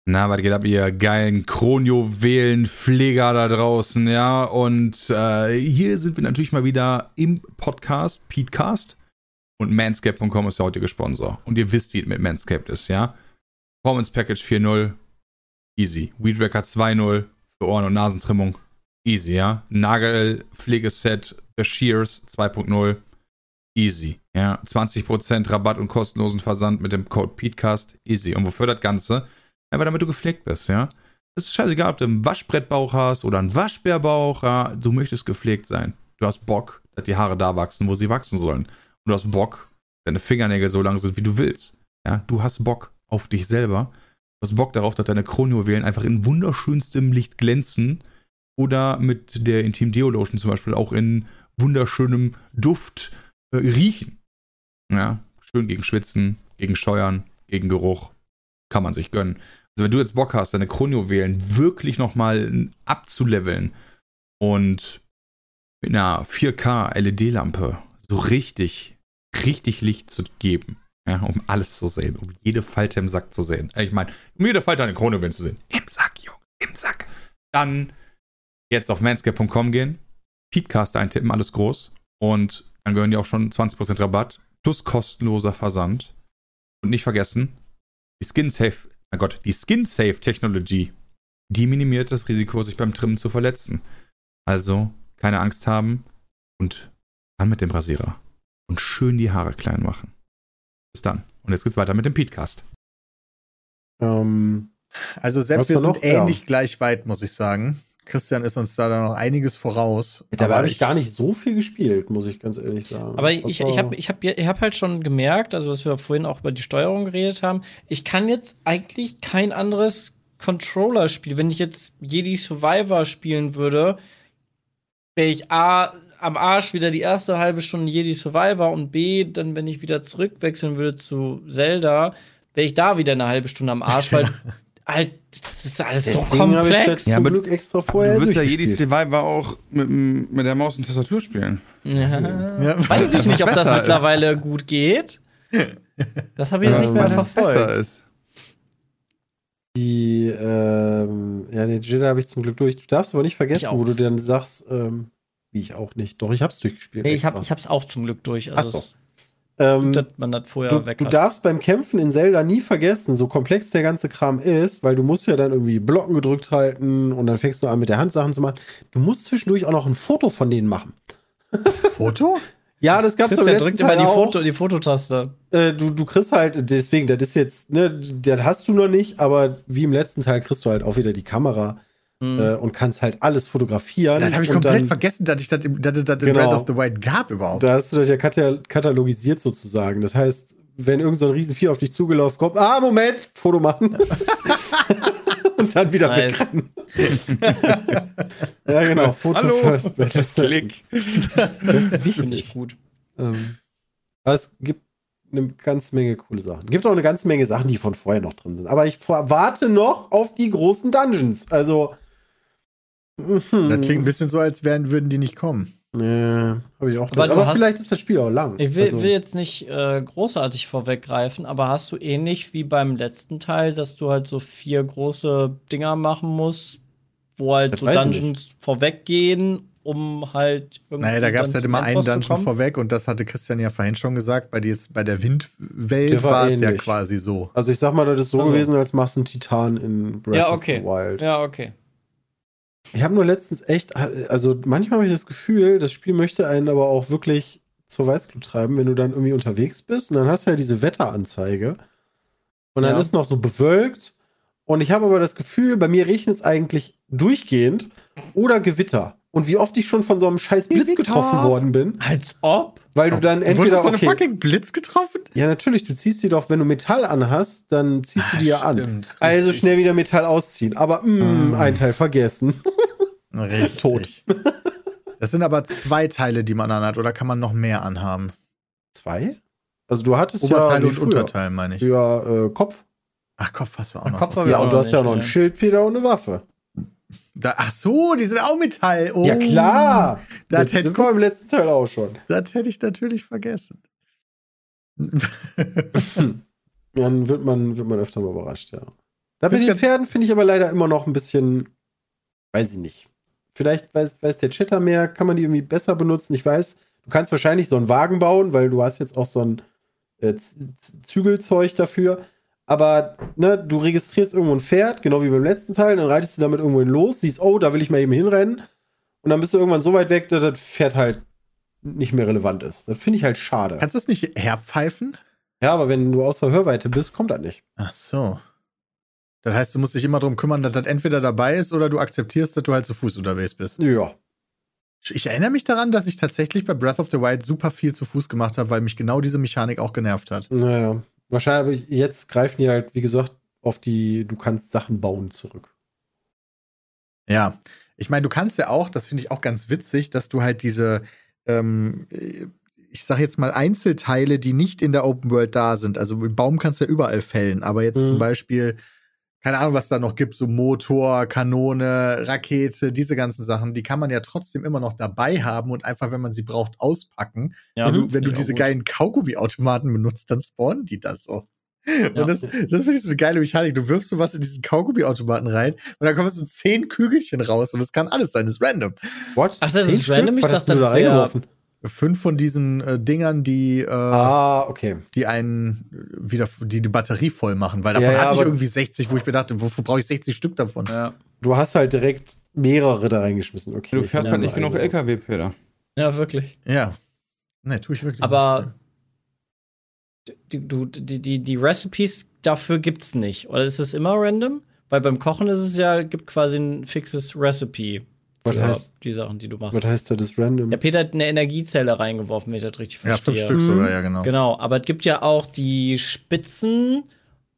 Na, was geht ab, ihr geilen Kronjuwelen-Pfleger da draußen, ja? Und äh, hier sind wir natürlich mal wieder im Podcast, Petecast. Und Manscaped.com ist der heutige Sponsor. Und ihr wisst, wie es mit Manscaped ist, ja? Performance Package 4.0, easy. Weedwacker 2.0 für Ohren- und Nasentrimmung, easy, ja? Nagelpflegeset The Shears 2.0, easy, ja? 20% Rabatt und kostenlosen Versand mit dem Code PETECAST, easy. Und wofür das Ganze? Einfach damit du gepflegt bist, ja? Es ist scheißegal, ob du einen Waschbrettbauch hast oder einen Waschbärbauch, ja? Du möchtest gepflegt sein. Du hast Bock, dass die Haare da wachsen, wo sie wachsen sollen. Du hast Bock, deine Fingernägel so lang sind, wie du willst. Ja, du hast Bock auf dich selber. Du hast Bock darauf, dass deine Kronjuwelen einfach in wunderschönstem Licht glänzen. Oder mit der Intim Deo Lotion zum Beispiel auch in wunderschönem Duft äh, riechen. Ja, schön gegen Schwitzen, gegen Scheuern, gegen Geruch. Kann man sich gönnen. Also wenn du jetzt Bock hast, deine Kronjuwelen wirklich nochmal abzuleveln und mit einer 4K LED-Lampe so richtig, richtig Licht zu geben, ja, um alles zu sehen, um jede Falte im Sack zu sehen. Äh, Ich meine, um jede Falte eine Kronjuwelen zu sehen. Im Sack, Junge, im Sack. Dann jetzt auf manscape.com gehen, Peatcast eintippen, alles groß. Und dann gehören die auch schon 20% Rabatt plus kostenloser Versand. Und nicht vergessen, die Skin-Safe, mein Gott, die Skin-Safe-Technologie, die minimiert das Risiko, sich beim Trimmen zu verletzen. Also keine Angst haben und dann mit dem Rasierer und schön die Haare klein machen. Bis dann. Und jetzt geht's weiter mit dem Peatcast. Ähm, Also selbst Was wir sind noch? Ja. ähnlich gleich weit, muss ich sagen. Christian ist uns da noch einiges voraus. dabei habe ich gar nicht so viel gespielt, muss ich ganz ehrlich sagen. Aber Das ich, ich habe ich hab, ich hab halt schon gemerkt, also was wir vorhin auch über die Steuerung geredet haben, ich kann jetzt eigentlich kein anderes Controller-Spiel. Wenn ich jetzt Jedi Survivor spielen würde, wäre ich A, am Arsch wieder die erste halbe Stunde Jedi Survivor und B, dann, wenn ich wieder zurückwechseln würde zu Zelda, wäre ich da wieder eine halbe Stunde am Arsch, weil [LAUGHS] halt, das ist alles so Deswegen ich komplex. jetzt Ja, zum aber Glück extra vorher du willst ja Jedi. Survivor auch mit, mit der Maus und Tastatur spielen. Ja. Ja. Weiß ich nicht, ob das Besser ist. mittlerweile gut geht. Das habe ich jetzt nicht mehr verfolgt. ist. Die, ähm, ja, den Jedi habe ich zum Glück durch. Du darfst aber nicht vergessen, Ich wo du dann sagst, ähm, wie ich auch nicht. Doch, ich habe es durchgespielt. Nee, ich habe extra. ich hab's auch zum Glück durch. Ach Also so. es- ähm, gut, dass man das vorher du, weg du darfst beim Kämpfen in Zelda nie vergessen, so komplex der ganze Kram ist, weil du musst ja dann irgendwie Blocken gedrückt halten und dann fängst du an mit der Hand Sachen zu machen. Du musst zwischendurch auch noch ein Foto von denen machen. [LAUGHS] Foto? Ja, das gab's Christian drückt letzten immer Teil die, auch. Foto, die Fototaste. Äh, du, du kriegst halt, deswegen, das ist jetzt, ne, das hast du noch nicht, aber wie im letzten Teil kriegst du halt auch wieder die Kamera Hm. äh, und kannst halt alles fotografieren. Das habe ich und komplett dann, vergessen, dass ich das, im- dass es das in Genau. Breath of the Wild gab überhaupt. Da hast du das ja kata katalogisiert sozusagen. Das heißt, wenn irgend so ein Riesenvieh auf dich zugelaufen kommt, ah, Moment, Foto machen. [LAUGHS] und dann wieder Nice. wegrennen. [LAUGHS] ja, genau, Foto Hallo. first. Second. Klick. Das ist Finde wichtig. ich gut. Ähm, aber es gibt eine ganze Menge coole Sachen. Gibt auch eine ganze Menge Sachen, die von vorher noch drin sind. Aber ich warte noch auf die großen Dungeons. Also. Das klingt ein bisschen so, als wären, würden die nicht kommen. Ja, habe ich auch. Aber Aber, hast- vielleicht ist das Spiel auch lang. Ich will, Also- will jetzt nicht äh, großartig vorweggreifen, aber hast du ähnlich wie beim letzten Teil, dass du halt so vier große Dinger machen musst, wo halt Das so Dungeons vorweggehen, um halt irgendwie. Naja, da gab es halt immer einen Dungeon vorweg und das hatte Christian ja vorhin schon gesagt. Bei, die jetzt, bei der Windwelt Der war es ja quasi so. Also ich sag mal, das ist so Also. gewesen, als machst du einen Titan in Breath Ja, of okay. the Wild. Ja, okay. Ich habe nur letztens echt, also manchmal habe ich das Gefühl, das Spiel möchte einen aber auch wirklich zur Weißglut treiben, wenn du dann irgendwie unterwegs bist und dann hast du ja diese Wetteranzeige und dann Ja. ist noch so bewölkt und ich habe aber das Gefühl, bei mir regnet es eigentlich durchgehend oder Gewitter. Und wie oft ich schon von so einem scheiß Blitz getroffen worden bin, Als ob? weil du dann Wurdest du entweder von einem okay, fucking Blitz getroffen? ja natürlich, du ziehst die doch, wenn du Metall anhast, dann ziehst du die ja an. Stimmt, Also schnell wieder Metall ausziehen. Aber mh, Mm. ein Teil vergessen. [LAUGHS] Richtig. Tot. [LAUGHS] Das sind aber zwei Teile, die man anhat, oder kann man noch mehr anhaben? Zwei? Also du hattest Oberteil ja und früher. Unterteil, meine ich. Ja, äh, Kopf. Ach, Kopf hast du auch Ach, noch. Kopf Ja, auch und noch du hast ja noch ein. Schild, Peter, und eine Waffe. Da, ach so, die sind auch Metall. Oh, Ja, klar. Das Das, hätte- war im letzten Teil auch schon. Das hätte ich natürlich vergessen. Dann wird man, wird man öfter mal überrascht, ja. Da den ganz- Pferden finde ich aber leider immer noch ein bisschen, weiß ich nicht. Vielleicht weiß, weiß der Chitter mehr, kann man die irgendwie besser benutzen. Ich weiß, du kannst wahrscheinlich so einen Wagen bauen, weil du hast jetzt auch so ein äh, Zügelzeug dafür. Aber ne, du registrierst irgendwo ein Pferd, genau wie beim letzten Teil, dann reitest du damit irgendwo hin los, siehst, oh, da will ich mal eben hinrennen. Und dann bist du irgendwann so weit weg, dass das Pferd halt nicht mehr relevant ist. Das finde ich halt schade. Kannst du das nicht herpfeifen? Ja, aber wenn du außer Hörweite bist, kommt das nicht. Ach so. Das heißt, du musst dich immer darum kümmern, dass das entweder dabei ist oder du akzeptierst, dass du halt zu Fuß unterwegs bist. Ja. Ich erinnere mich daran, dass ich tatsächlich bei Breath of the Wild super viel zu Fuß gemacht habe, weil mich genau diese Mechanik auch genervt hat. Naja. Wahrscheinlich, aber jetzt greifen die halt, wie gesagt, auf die, du kannst Sachen bauen zurück. Ja. Ich meine, du kannst ja auch, das finde ich auch ganz witzig, dass du halt diese, ähm, ich sag jetzt mal Einzelteile, die nicht in der Open World da sind. Also einen Baum kannst du ja überall fällen, aber jetzt Mhm. zum Beispiel, keine Ahnung, was da noch gibt, so Motor, Kanone, Rakete, diese ganzen Sachen, die kann man ja trotzdem immer noch dabei haben und einfach, wenn man sie braucht, auspacken. Ja, wenn du, wenn du auch diese gut. geilen Kaugummi-Automaten benutzt, dann spawnen die das so. Und das, das finde ich so eine geile Mechanik. Du wirfst so was in diesen Kaugummiautomaten rein und dann kommen so zehn Kügelchen raus und das kann alles sein, das ist random. What? Ach, das Zehn ist Stück? random? Ich dachte, du da reingeworfen? Fünf von diesen äh, Dingern, die, äh, Ah, okay. die einen wieder, die die Batterie voll machen, weil davon Ja, ja, hatte ich irgendwie 60, wo ich mir dachte, wofür brauche ich 60 Stück davon? Ja. Du hast halt direkt mehrere da reingeschmissen. Okay. Du fährst halt nicht genug LKW, Peter. ja, wirklich. Ja. Ne, tue ich wirklich Aber nicht. die, du, die, die, die Recipes dafür gibt's nicht. Oder ist es immer random? Weil beim Kochen ist es ja, gibt quasi ein fixes Recipe Was für heißt- die Sachen, die du machst. Was heißt das random? Ja, Peter hat eine Energiezelle reingeworfen, wenn ich das richtig Ja, verstehe. fünf Stück Mhm. sogar, ja, genau. Genau, aber es gibt ja auch die Spitzen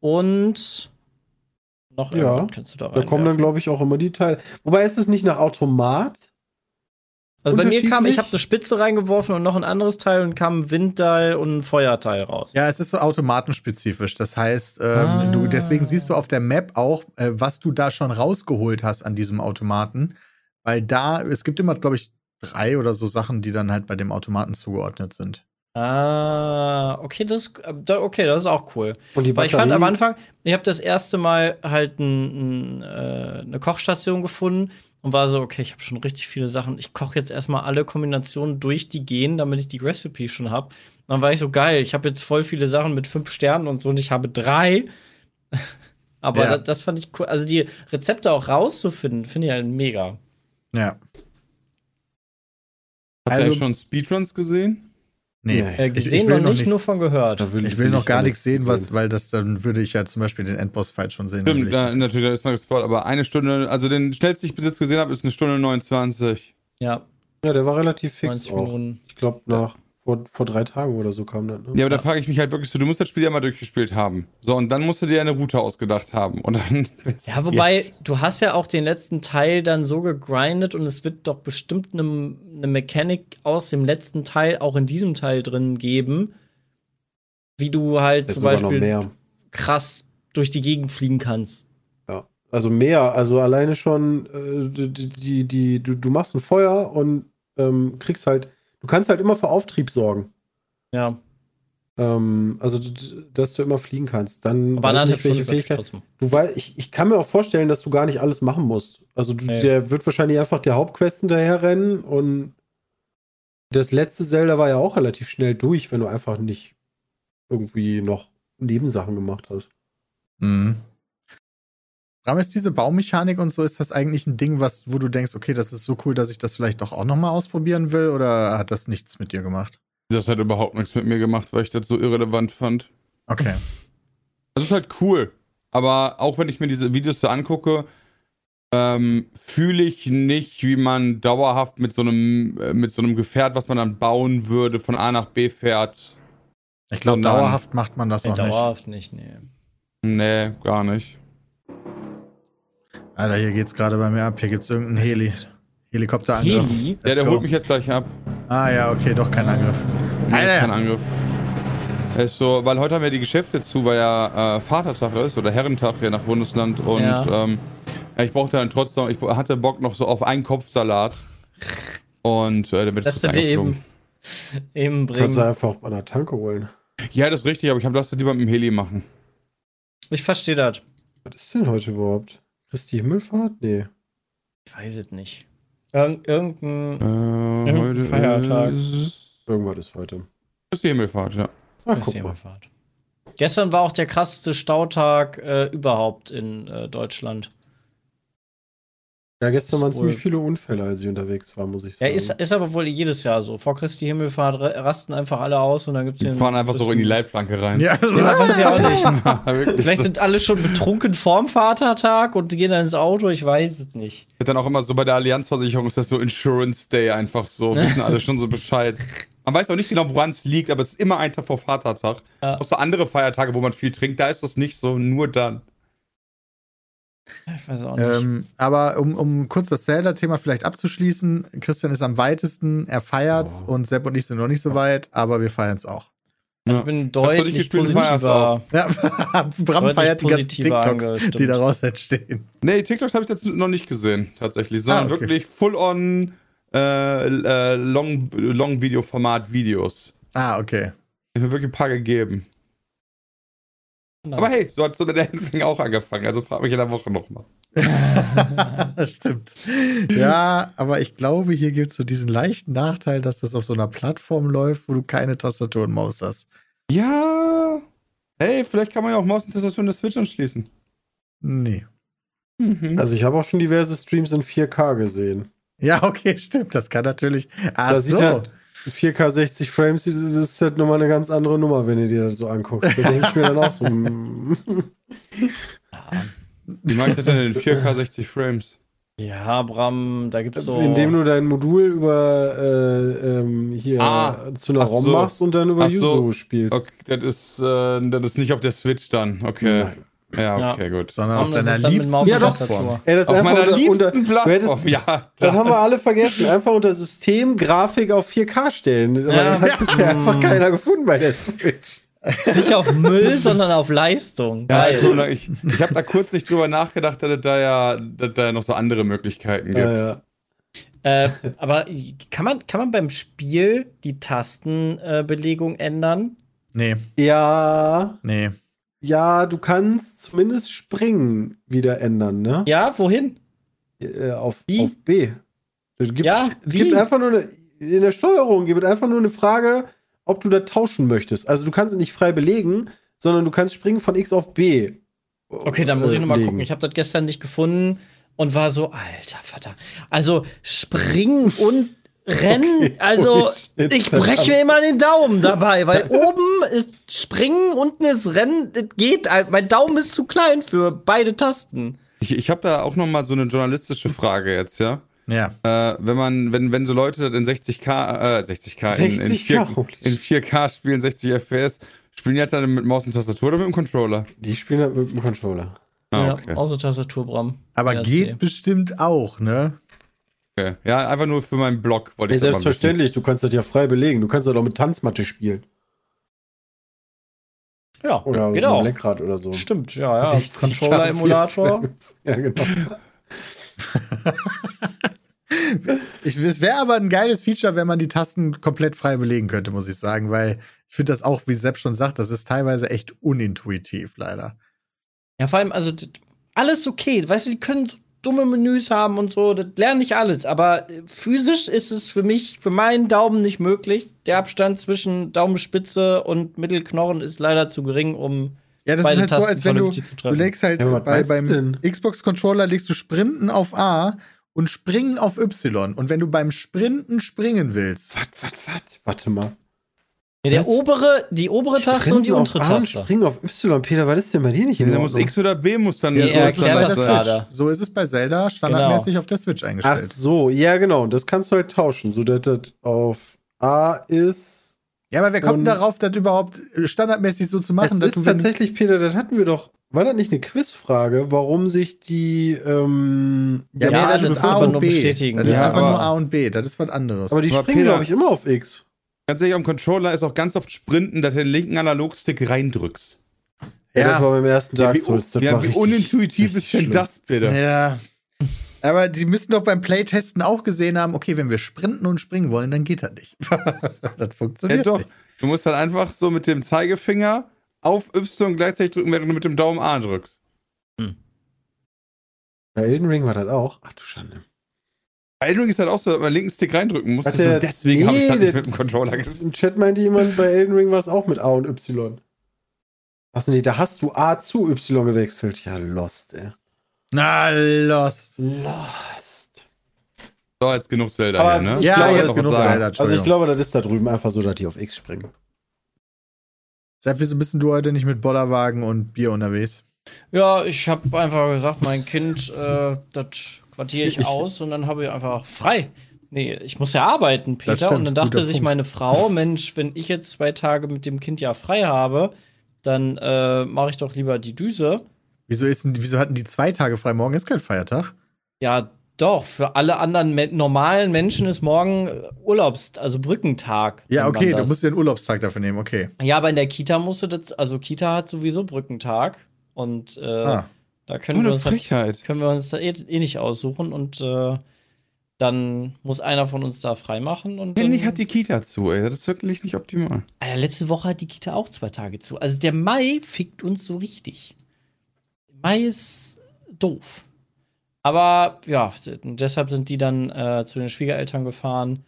und noch Ja, irgendwas kannst du da rein. Da kommen dann, glaube ich, auch immer die Teile. Wobei ist es nicht nach Automat? Also bei mir kam, ich habe eine Spitze reingeworfen und noch ein anderes Teil und kam ein Windteil und ein Feuerteil raus. Ja, es ist so automatenspezifisch. Das heißt, ähm, Ah. du, deswegen siehst du auf der Map auch, äh, was du da schon rausgeholt hast an diesem Automaten. Weil da, es gibt immer, glaube ich, drei oder so Sachen, die dann halt bei dem Automaten zugeordnet sind. Ah, okay, das, ist- äh, okay, das ist auch cool. Und die Weil ich fand am Anfang, ich habe das erste Mal halt ein, ein, äh, eine Kochstation gefunden und war so, okay, ich habe schon richtig viele Sachen. Ich koche jetzt erstmal alle Kombinationen durch die gehen, damit ich die Recipe schon habe. Dann war ich so geil. Ich habe jetzt voll viele Sachen mit fünf Sternen und so und ich habe drei. [LAUGHS] Aber Ja. das, das fand ich cool. Also die Rezepte auch rauszufinden, finde ich halt mega. Ja. Habt Also- ihr schon Speedruns gesehen? Nee. Nee. Äh, Ich- ich gesehen will noch noch nicht, nur von gehört. Da will Ich will noch gar nichts sehen, was, weil das dann würde ich ja zum Beispiel den Endboss-Fight schon sehen. Stimmt, will ich da, natürlich, da ist mal gespoilt, aber eine Stunde, also den schnellsten, den ich bis jetzt gesehen habe, ist eine Stunde 29. Ja, Ja, der war relativ fix 90 auch. Minuten. Ich glaube, nach vor, vor drei Tagen oder so kam das. Ne? Ja, aber da frage ich mich halt wirklich so, du musst das Spiel ja mal durchgespielt haben. So, und dann musst du dir eine Route ausgedacht haben. Und dann. [LAUGHS] Ja, wobei, Jetzt. du hast ja auch den letzten Teil dann so gegrindet und es wird doch bestimmt eine ne Mechanik aus dem letzten Teil auch in diesem Teil drin geben, wie du halt Das zum Beispiel mehr. krass durch die Gegend fliegen kannst. Ja. Also mehr, also alleine schon, äh, die, die, die, du, du machst ein Feuer und ähm, kriegst halt, du kannst halt immer für Auftrieb sorgen. Ja, Ähm, also, dass du immer fliegen kannst. Dann aber weiß nicht, welche Fähigkeit. trotzdem. Du weißt, ich, ich kann mir auch vorstellen, dass du gar nicht alles machen musst. Also du, Nee. der wird wahrscheinlich einfach der Hauptquest hinterherrennen und das letzte Zelda war ja auch relativ schnell durch, wenn du einfach nicht irgendwie noch Nebensachen gemacht hast. Mhm. Bram, ist diese Baumechanik und so, ist das eigentlich ein Ding, was, wo du denkst, okay, das ist so cool, dass ich das vielleicht doch auch nochmal ausprobieren will, oder hat das nichts mit dir gemacht? Das hat überhaupt nichts mit mir gemacht, weil ich das so irrelevant fand. Okay. Also es ist halt cool. Aber auch wenn ich mir diese Videos so angucke, ähm, fühle ich nicht, wie man dauerhaft mit so einem, äh, mit so einem Gefährt, was man dann bauen würde, von A nach B fährt. Ich glaube, dauerhaft macht man das Nee, auch nicht. dauerhaft nicht, nee. Nee, gar nicht. Alter, hier geht's gerade bei mir ab. Hier gibt's irgendeinen Heli. Helikopterangriff. Heli? Ja, Let's der go. holt mich jetzt gleich ab. Ah ja, okay, doch kein Angriff. Nee, Alter. kein Angriff. Ist so, weil heute haben wir die Geschäfte zu, weil ja äh, Vatertag ist oder Herrentag hier nach Bundesland und Ja. ähm, ja, ich brauchte dann trotzdem, ich hatte Bock noch so auf einen Kopfsalat und äh, der wird jetzt du dir eben, eben Kannst du bringen. einfach bei einer Tanke holen. Ja, das ist richtig, aber ich habe das lieber mit dem Heli machen. Ich verstehe das. Was ist denn heute überhaupt? Christi Himmelfahrt? Nee. Ich weiß es nicht. Irg irgendein. Äh, Irgendein heute Feiertag. ist Irgendwas ist heute. ist die Himmelfahrt, ja. Ach, Ist guck die mal. Himmelfahrt. Gestern war auch der krasseste Stautag äh, überhaupt in äh, Deutschland. Ja, gestern waren ziemlich viele Unfälle, als ich unterwegs war, muss ich Ja, sagen. ist, ist aber wohl jedes Jahr so. Vor Christi Himmelfahrt ra- rasten einfach alle aus und dann gibt es Die fahren einfach so in die Leitplanke rein. Ja, Ja, weiß ich ja auch nicht. [LAUGHS] Ja. Vielleicht sind alle schon betrunken vorm Vatertag und gehen dann ins Auto, ich weiß es nicht. Dann auch immer so bei der Allianzversicherung ist das so Insurance Day einfach so. [LAUGHS] Wissen alle schon so Bescheid. Man weiß auch nicht genau, woran es liegt, aber es ist immer ein Tag vor Vatertag. Ja. Auch so andere Feiertage, wo man viel trinkt, da ist das nicht so, nur dann. Ich weiß auch nicht. Ähm, aber um, um kurz das Zelda-Thema vielleicht abzuschließen, Christian ist am weitesten, er feiert's Oh. und Sepp und ich sind noch nicht so weit, aber wir feiern's auch. also ja. ich bin deutlich feierst positiver. Ja, [LAUGHS] Bram Deutlich feiert die ganzen TikToks, angestimmt. die daraus entstehen. Nee, TikToks habe ich jetzt noch nicht gesehen, tatsächlich, sondern Ah, okay. wirklich full-on äh, äh, Long- Long-Video-Format-Videos. Ah, okay. ich habe wirklich ein paar gegeben. Aber hey, so hat so mit der Endring auch angefangen, also frag mich in der Woche nochmal. [LAUGHS] Stimmt. Ja, aber ich glaube, hier gibt es so diesen leichten Nachteil, dass das auf so einer Plattform läuft, wo du keine Tastatur und Maus hast. Ja. Hey, vielleicht kann man ja auch Maus und Tastatur in der Switch anschließen. Nee. Mhm. Also ich habe auch schon diverse Streams in 4K gesehen. Ja, okay, stimmt. Das kann natürlich. Ach Da sieht so. Halt 4K 60 Frames, das ist halt nochmal eine ganz andere Nummer, wenn du dir das so anguckst. Da denke ich mir dann auch so, mm. Wie mache ich das denn in 4K 60 Frames? Ja, Bram, da gibt's so. indem du dein Modul über äh, ähm, hier Ah, zu einer ROM so. machst und dann über Ach so. Yuzu spielst. Okay, das ist, äh, das ist nicht auf der Switch dann. Okay. Nein. Ja, okay, gut. Sondern auf deiner liebsten Ja, das ist Auf einfach meiner unter, liebsten unter, du hättest, Plattform, ja. Das haben wir alle vergessen. Einfach unter System, Grafik auf 4K stellen. Aber Ja. das hat bisher einfach Mm. keiner gefunden bei der Switch. Nicht auf Müll, sondern auf Leistung. Ja, Geil. schon, ich ich habe da kurz nicht drüber nachgedacht, dass es da ja, dass da ja noch so andere Möglichkeiten gibt. Ja, ja. Äh, aber kann man, kann man beim Spiel die Tastenbelegung ändern? Nee, ja, nee. Ja, du kannst zumindest Springen wieder ändern, ne? Ja, wohin? Äh, auf, Wie? auf B. Es gibt, Ja, wie? gibt einfach nur eine, in der Steuerung gibt es einfach nur eine Frage, ob du da tauschen möchtest. Also du kannst es nicht frei belegen, sondern du kannst springen von X auf B. Okay, dann muss ich nochmal gucken. Ich habe das gestern nicht gefunden und war so, alter Vater. Also springen und rennen, Okay, also ich breche mir immer den Daumen dabei, weil oben ist springen, unten ist rennen, das geht halt. Mein Daumen ist zu klein für beide Tasten. Ich, ich habe da auch noch mal so eine journalistische Frage jetzt, ja. Ja. Äh, wenn man, wenn, wenn so Leute in 60k, äh, 60k, in, in, 4, 60K, holy in 4K spielen, 60 FPS, spielen die halt dann mit Maus und Tastatur oder mit dem Controller? Die spielen halt mit dem Controller. Ah, okay. Ja, außer Tastatur, Bram. Aber Ja, geht okay. bestimmt auch, ne? Okay. Ja, einfach nur für meinen Blog wollte Nee, ich selbstverständlich, du kannst das ja frei belegen. Du kannst das auch mit Tanzmatte spielen. Ja, Oder geht mit. Lenkrad oder so. Stimmt, ja, ja. 60K Controller-Emulator. Ja, genau. [LAUGHS] Ich, es wäre aber ein geiles Feature, wenn man die Tasten komplett frei belegen könnte, muss ich sagen, weil ich finde das auch, wie Sepp schon sagt, das ist teilweise echt unintuitiv, leider. Ja, vor allem, also alles okay. Weißt du, die können dumme Menüs haben und so, das lerne ich alles. Aber äh, physisch ist es für mich, für meinen Daumen nicht möglich. Der Abstand zwischen Daumenspitze und Mittelknochen ist leider zu gering, um. Ja, das Beide ist halt so, Tasten als wenn du, vernünftig zu du treffen. legst halt Ja, bei, beim? Xbox-Controller legst du Sprinten auf A und Springen auf Y. Und wenn du beim Sprinten springen willst, Was, was, was? Warte mal. Ja, der Was? obere, die obere Taste und die Sprinten untere auf A und Taste. Springen auf Y. Peter, was ist denn bei dir nicht in Da muss Ordnung? X oder B muss dann Ja, so er ist erklärt bei das der gerade. Switch. So ist es bei Zelda standardmäßig auf der Switch Ach eingestellt. so, ja genau. Das kannst du halt tauschen, so dass das auf A ist. Ja, aber wer kommt Und- darauf, das überhaupt standardmäßig so zu machen? es dass ist du, wenn- tatsächlich, Peter, das hatten wir doch. War das nicht eine Quizfrage, warum sich die. Ähm, Ja, Ja, nee, das, das ist aber und nur B. bestätigen. Das ist Ja, einfach aber- nur A und B. Das ist was anderes. aber die Aber springen, Peter- glaube ich, immer auf X. Ganz ehrlich, am Controller ist auch ganz oft Sprinten, dass du den linken Analogstick reindrückst. Ja, Ja. das war beim ersten Dark wie, Souls. Ja, war wie richtig- unintuitiv richtig ist denn schlimm. das bitte? Ja. Aber die müssen doch beim Playtesten auch gesehen haben, okay, wenn wir sprinten und springen wollen, dann geht das nicht. [LAUGHS] das Ja, funktioniert doch. nicht. Du musst dann einfach so mit dem Zeigefinger auf Y gleichzeitig drücken, während du mit dem Daumen A drückst. Bei Elden Ring war das auch. Ach du Schande. Elden Ring ist halt auch so, dass man linken Stick reindrücken muss. Warte, und deswegen habe ich das nee, nicht mit dem Controller gespielt. Im Chat meinte jemand, bei Elden Ring war es auch mit A und Y. Achso, nee, da hast du A zu Y gewechselt. Ja, lost, ey. Na, Lost. Lost. So, jetzt genug Zelda Aber hier, ne? Ja, glaube, jetzt genug. Zelda. Also ich glaube, das ist da drüben einfach so, dass die auf X springen. Sepp, wieso bist du heute nicht mit Bollerwagen und Bier unterwegs? Ja, ich habe einfach gesagt, mein Kind, äh, das quartiere ich aus und dann habe ich einfach frei. Nee, ich muss ja arbeiten, Peter. stimmt, und dann dachte sich Punkt. meine Frau, [LAUGHS] Mensch, wenn ich jetzt zwei Tage mit dem Kind ja frei habe, dann äh, mache ich doch lieber die Düse. Wieso, ist wieso hatten die zwei Tage frei? Morgen ist kein Feiertag. Ja, doch, für alle anderen me normalen Menschen ist morgen äh, Urlaubs-, also Brückentag. Ja, okay, du musst dir einen Urlaubstag dafür nehmen, okay. Ja, aber in der Kita musst du das, also Kita hat sowieso Brückentag und äh, Ah. Da können wir Ohne uns halt Frechheit. können wir uns da eh, eh nicht aussuchen und äh, dann muss einer von uns da freimachen. Und Finde ich, dann- hat die Kita zu, ey. Das ist wirklich nicht optimal. Alter, letzte Woche hat die Kita auch zwei Tage zu. Also der Mai fickt uns so richtig. Mai ist doof. Aber ja, deshalb sind die dann äh, zu den Schwiegereltern gefahren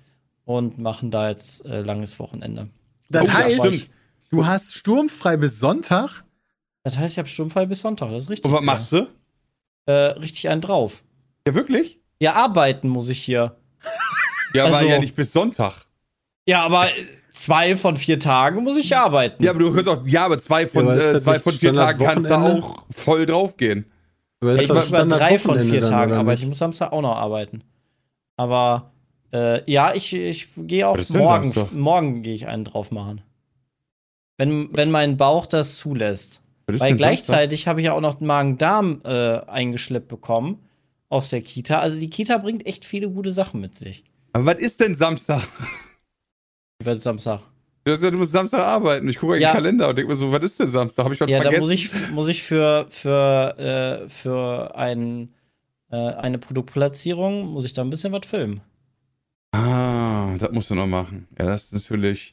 und machen da jetzt äh, langes Wochenende. Das Oh, heißt, du hast sturmfrei bis Sonntag. Das heißt, ich habe Sturmfall bis Sonntag. Das ist richtig. Und was machst du? Äh, richtig einen drauf. Ja, wirklich? Ja, arbeiten muss ich hier. [LAUGHS] Ja, aber Also- ja nicht bis Sonntag. Ja, aber äh, zwei von vier Tagen muss ich arbeiten. Ja, aber du hörst auch, ja, aber zwei von, Ja, aber äh, zwei von vier Tagen kannst du auch voll draufgehen. Aber ist ich muss über drei von Standard-Wochenende vier dann, Tagen arbeiten. Ich muss Samstag auch noch arbeiten. Aber äh, ja, ich, ich gehe auch morgen. Morgen gehe ich einen drauf machen. Wenn, wenn mein Bauch das zulässt. Was ist Weil gleichzeitig habe ich ja auch noch Magen-Darm äh, eingeschleppt bekommen aus der Kita. Also die Kita bringt echt viele gute Sachen mit sich. Aber was ist denn Samstag? Ich werde Samstag. Du, hast ja, du musst Samstag arbeiten. Ich gucke in den Ja. Kalender und denke mir so, was ist denn Samstag? Habe ich was Ja, da vergessen? muss ich, muss ich für, für, äh, für ein, äh, eine Produktplatzierung, muss ich da ein bisschen was filmen. Ah, das musst du noch machen. Ja, das ist natürlich.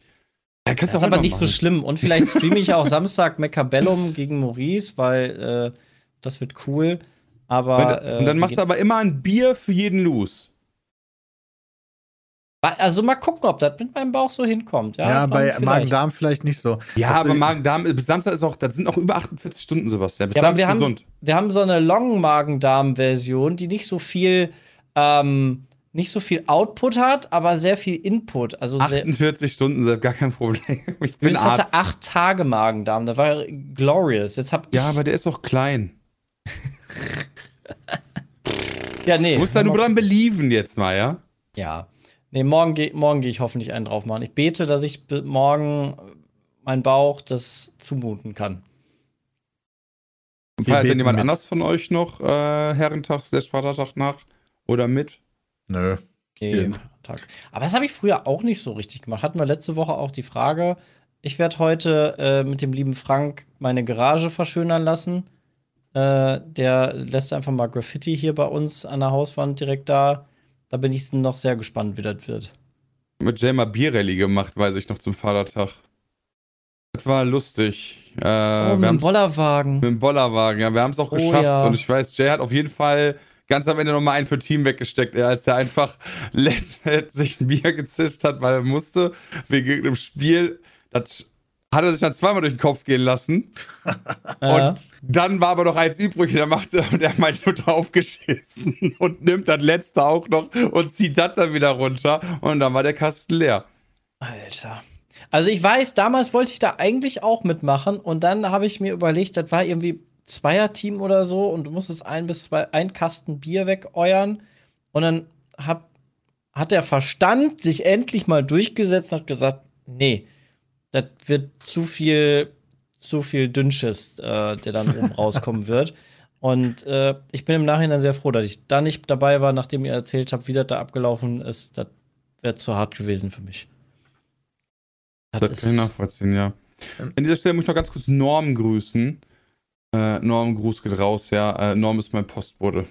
Ja, kannst Das ist aber nicht so machen. schlimm. Und vielleicht [LAUGHS] streame ich auch Samstag Mechabellum gegen Maurice, weil äh, das wird cool. Aber. Und dann äh, machst du aber immer ein Bier für jeden Loose. Also mal gucken, ob das mit meinem Bauch so hinkommt. Ja, Ja, bei vielleicht. Magen-Darm vielleicht nicht so. Ja, Hast aber Magen-Darm, bis Samstag ist auch, das sind auch über 48 Stunden, Sebastian. Bis Ja, dann aber wir ist haben, gesund. wir haben so eine Long-Magen-Darm-Version, die nicht so viel, ähm, nicht so viel Output hat, aber sehr viel Input. Also sehr, 48 Stunden, Sepp, gar kein Problem. [LAUGHS] Ich bin Luis hatte Arzt. acht Tage Magen-Darm. Das war glorious. Jetzt hab. Ja, aber der ist auch klein. [LAUGHS] ja, nee. Du musst da nur dran believen jetzt mal, ja? Ja. Nee, morgen gehe morgen geh ich hoffentlich einen drauf machen. Ich bete, dass ich morgen mein Bauch das zumuten kann. Und Wir feiert denn beten jemand mit. anders von euch noch äh, Herrentag, slash Vatertag nach? Oder mit? Nö. Okay, Tag. Aber das habe ich früher auch nicht so richtig gemacht. Hatten wir letzte Woche auch die Frage. Ich werde heute äh, mit dem lieben Frank meine Garage verschönern lassen. Äh, der lässt einfach mal Graffiti hier bei uns an der Hauswand direkt da. Da bin ich noch sehr gespannt, wie das wird. Mit Jay mal Bierrallye gemacht, weiß ich noch, zum Vatertag. Das war lustig. Äh, oh, wir mit dem Bollerwagen. Mit dem Bollerwagen, ja, wir haben es auch Oh, geschafft. ja. Und ich weiß, Jay hat auf jeden Fall ganz am Ende nochmal einen für Team weggesteckt, ey, als er einfach [LAUGHS] letztendlich sich ein Bier gezischt hat, weil er musste, wegen einem Spiel. Das hat er sich dann zweimal durch den Kopf gehen lassen. [LAUGHS] Ja. Und dann war aber noch eins übrig, der macht und der meint nur draufgeschissen [LAUGHS] und nimmt das letzte auch noch und zieht das dann wieder runter. Und dann war der Kasten leer. Alter. Also ich weiß, damals wollte ich da eigentlich auch mitmachen und dann habe ich mir überlegt, das war irgendwie Zweierteam oder so und du musstest ein bis zwei, ein Kasten Bier wegeuern und dann hab, hat der Verstand sich endlich mal durchgesetzt und hat gesagt, nee, das wird zu viel, zu viel Dünnschiss, äh, der dann oben [LAUGHS] rauskommen wird. Und äh, ich bin im Nachhinein sehr froh, dass ich da nicht dabei war, nachdem ihr erzählt habt, wie das da abgelaufen ist. Das wäre zu hart gewesen für mich. Das Das kann ich nachvollziehen, ja. An dieser Stelle muss ich noch ganz kurz Norm grüßen. Äh, Norm, Gruß geht raus, ja. Äh, Norm ist mein Postbote.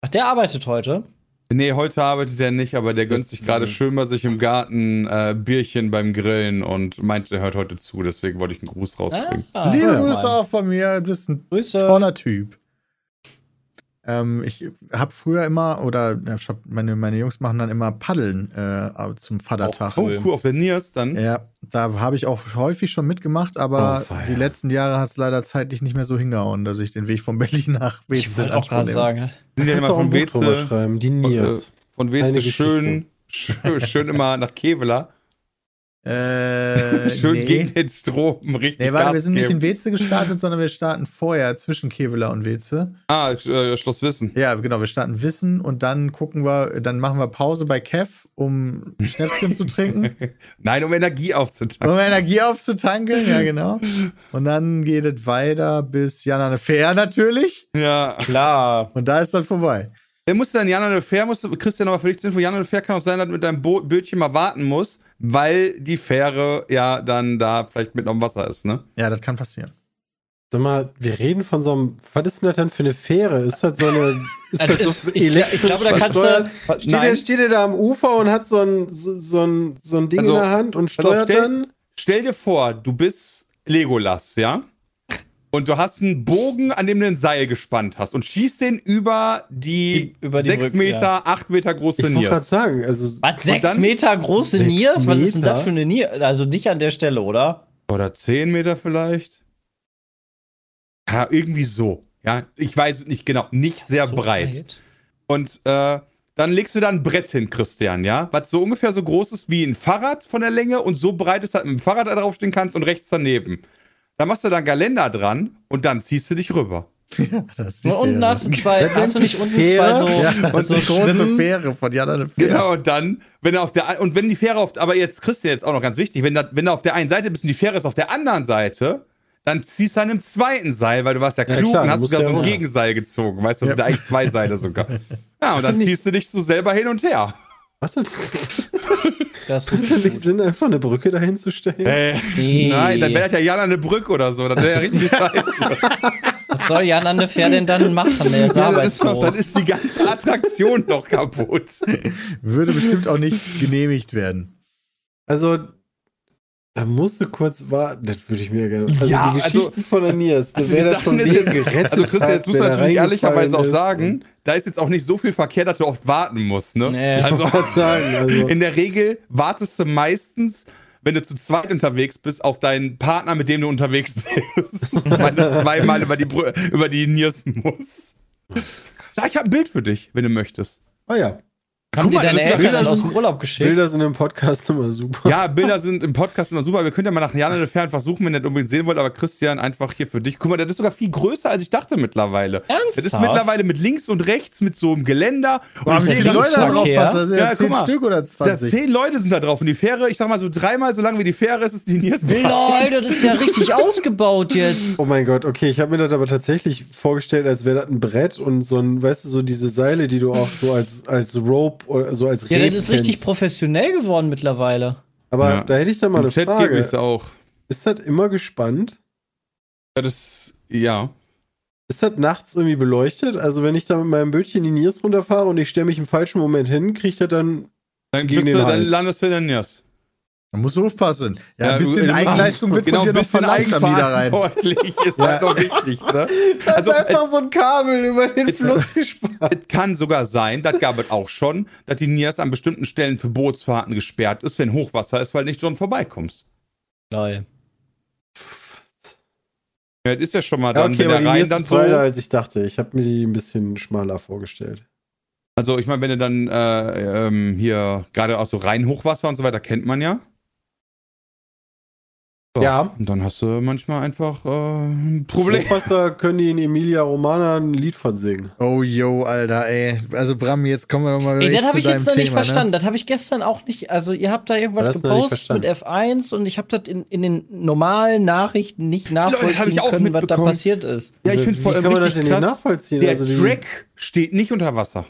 Ach, der arbeitet heute. Nee, heute arbeitet er nicht, aber der gönnt sich gerade schön bei sich im Garten äh, Bierchen beim Grillen und meinte, er hört heute zu, deswegen wollte ich einen Gruß rausbringen. Ah, Liebe Grüße auch von mir. Du bist ein Grüße. toller Typ. Ähm, ich habe früher immer, oder ich hab- meine, meine Jungs machen dann immer Paddeln äh, zum Vatertag. Oh, Cool. auf der Niers dann. Ja, da habe ich auch häufig schon mitgemacht, aber Oh, die letzten Jahre hat es leider zeitlich nicht mehr so hingehauen, dass ich den Weg von Berlin nach Ich Weze wollte auch gerade sagen. Sind ja immer von Weze, schreiben, die Niers. von Weze Eine schön, schön, schön immer nach Kevela. Äh, schön nee. gegen den Strom, richtig Nee, warte, wir sind nicht in Weze gestartet, sondern wir starten vorher zwischen Kevela und Weze. Ah, äh, Schloss Wissen. Ja, genau, wir starten Wissen und dann gucken wir, dann machen wir Pause bei Kev, um Schnäpschen zu trinken, [LAUGHS] Nein, um Energie aufzutanken. um Energie aufzutankeln, ja genau. Und dann geht es weiter bis Jana Fair natürlich Ja. Klar. und da ist dann vorbei. Der musste dann Jan Le Fair, musste Christian nochmal für dich zur Info, Jan Le Fair kann auch sein, dass du mit deinem Bo Bötchen mal warten muss, weil die Fähre ja dann da vielleicht mit am Wasser ist, ne? Ja, das kann passieren. Sag mal, wir reden von so einem, was ist denn das denn für eine Fähre? Ist das so eine, [LAUGHS] ist Also das ist- so ich gla- ich glaube, da kannst du-? Steht der, steht der da am Ufer und hat so ein, so, so ein, so ein Ding Also, in der Hand und steuert stell- dann? Stell dir vor, du bist Legolas, ja? Und du hast einen Bogen, an dem du ein Seil gespannt hast und schießt den über die, Die- über die 6 Brücke, Meter, ja. 8 Meter große Ich wollte gerade Niers. sagen, also Was, sechs dann- Meter große Niers? Was ist denn Meter? das für eine Nier? Also nicht an der Stelle, oder? Oder 10 Meter vielleicht? Ja, irgendwie so. Ja, ich weiß es nicht genau. Nicht sehr So breit. weit? Und äh, dann legst du da ein Brett hin, Christian, ja? Was so ungefähr so groß ist wie ein Fahrrad von der Länge und so breit ist, dass du mit dem Fahrrad da draufstehen kannst und rechts daneben. Dann machst du da ein Geländer dran und dann ziehst du dich rüber. [LAUGHS] Das ist die Und unten Fähre. hast du zwei, Das hast du nicht unten Fähre? zwei so, [LAUGHS] Ja, das so die große Schwimmen? Fähre von Jan eine Fähre. Genau, und dann, wenn er auf der und wenn die Fähre auf, aber jetzt Christian jetzt auch noch ganz wichtig, wenn, da, wenn du auf der einen Seite bist und die Fähre ist auf der anderen Seite, dann ziehst du an einem zweiten Seil, weil du warst ja Ja, klug klar, und du hast sogar ja so ein runter. Gegenseil gezogen, weißt du, das Ja. sind eigentlich zwei Seile sogar. [LAUGHS] Ja, und dann ziehst du dich so selber hin und her. Macht [LAUGHS] das, Das macht das nicht Sinn, einfach eine Brücke dahin zu stellen? Äh, Nee. nein, dann wäre das ja Jan an der Brücke oder so, dann wäre ja richtig [LAUGHS] scheiße. Was soll Jan an der Fair denn dann machen? Der ist Ja, ist arbeitslos. dann ist die ganze Attraktion doch kaputt. Würde bestimmt auch nicht genehmigt werden. Also, da musst du kurz warten. Das würde ich mir gerne. Also, Ja, die also- Geschichten von Anias, Also die wäre das ist Leben jetzt- gerettet. Also Christian, jetzt muss man er natürlich ehrlicherweise auch sagen, da ist jetzt auch nicht so viel Verkehr, dass du oft warten musst, ne? Nee. Also [LAUGHS] Ich wollte sagen, also, in der Regel wartest du meistens, wenn du zu zweit unterwegs bist, auf deinen Partner, mit dem du unterwegs [LAUGHS] bist. Weil du zweimal über die, Brü über die Niers musst. Da, ich habe ein Bild für dich, wenn du möchtest. oh ja, Haben mal, deine Eltern Bilder dann aus dem Urlaub geschickt? Bilder sind im Podcast immer super. Ja, Bilder sind im Podcast immer super. Wir können ja mal nach Jan in der Ferne einfach suchen, wenn ihr das unbedingt sehen wollt. Aber Christian, einfach hier für dich. Guck mal, das ist sogar viel größer, als ich dachte mittlerweile. Das ist Ernsthaft? mittlerweile mit links und rechts, mit so einem Geländer. Wo haben ich die sehe Leute da drauf passen? Das sind Ja, guck 10 mal. Stück oder Da 20. zehn Leute sind da drauf und die Fähre, ich sag mal so dreimal so lang wie die Fähre ist, ist die Niers Lol, das ist ja richtig [LAUGHS] ausgebaut jetzt. Oh mein Gott, okay, ich habe mir das aber tatsächlich vorgestellt, als wäre das ein Brett und so ein, weißt du, so diese Seile, die du auch so als, als Rope oder so als Ja, das ist richtig professionell geworden mittlerweile. Aber Ja. da hätte ich dann mal Im eine Chat gebe ich es Frage. auch. Ist das immer gespannt? Ja, das, ja. Ist das nachts irgendwie beleuchtet? Also wenn ich da mit meinem Bötchen die Niers runterfahre und ich stelle mich im falschen Moment hin, kriege ich das dann Dann, Gegen den du, dann Hals. landest du in der Niers. Da musst du aufpassen. Ja, Ja, ein bisschen du- Eigenleistung wird genau, von ein dir noch bisschen verlangt am Niederrhein. ist halt noch wichtig. Ne? [LAUGHS] Da Also, ist einfach so ein Kabel über den Jetzt- Fluss [LAUGHS] gespannt. Es kann sogar sein, das gab es auch schon, dass die Niers an bestimmten Stellen für Bootsfahrten gesperrt ist, wenn Hochwasser ist, weil du nicht dran vorbeikommst. Lol. Ja, das ist ja schon mal Ja, dann, okay, wenn der Rhein dann ist breiter, so. als ich dachte. Ich habe mir die ein bisschen schmaler vorgestellt. Also, ich meine, wenn du dann äh, ähm, hier gerade auch so Rheinhochwasser und so weiter kennt man ja. So, Ja. Und dann hast du manchmal einfach äh, ein Problem. Hochwasser können die in Emilia Romana ein Lied von singen. Oh, yo, Alter, ey. Also, Bram, jetzt kommen wir nochmal Ey, wirklich das habe ich jetzt noch nicht Thema, ne? verstanden. Das habe ich gestern auch nicht. Also, ihr habt da irgendwas nicht gepostet mit F1 und ich habe das in, in den normalen Nachrichten nicht Leute, nachvollziehen auch können, was da passiert ist. Ja, ich Also, finde vor allem kann man das richtig denn nicht nachvollziehen? Der Also Track steht nicht unter Wasser.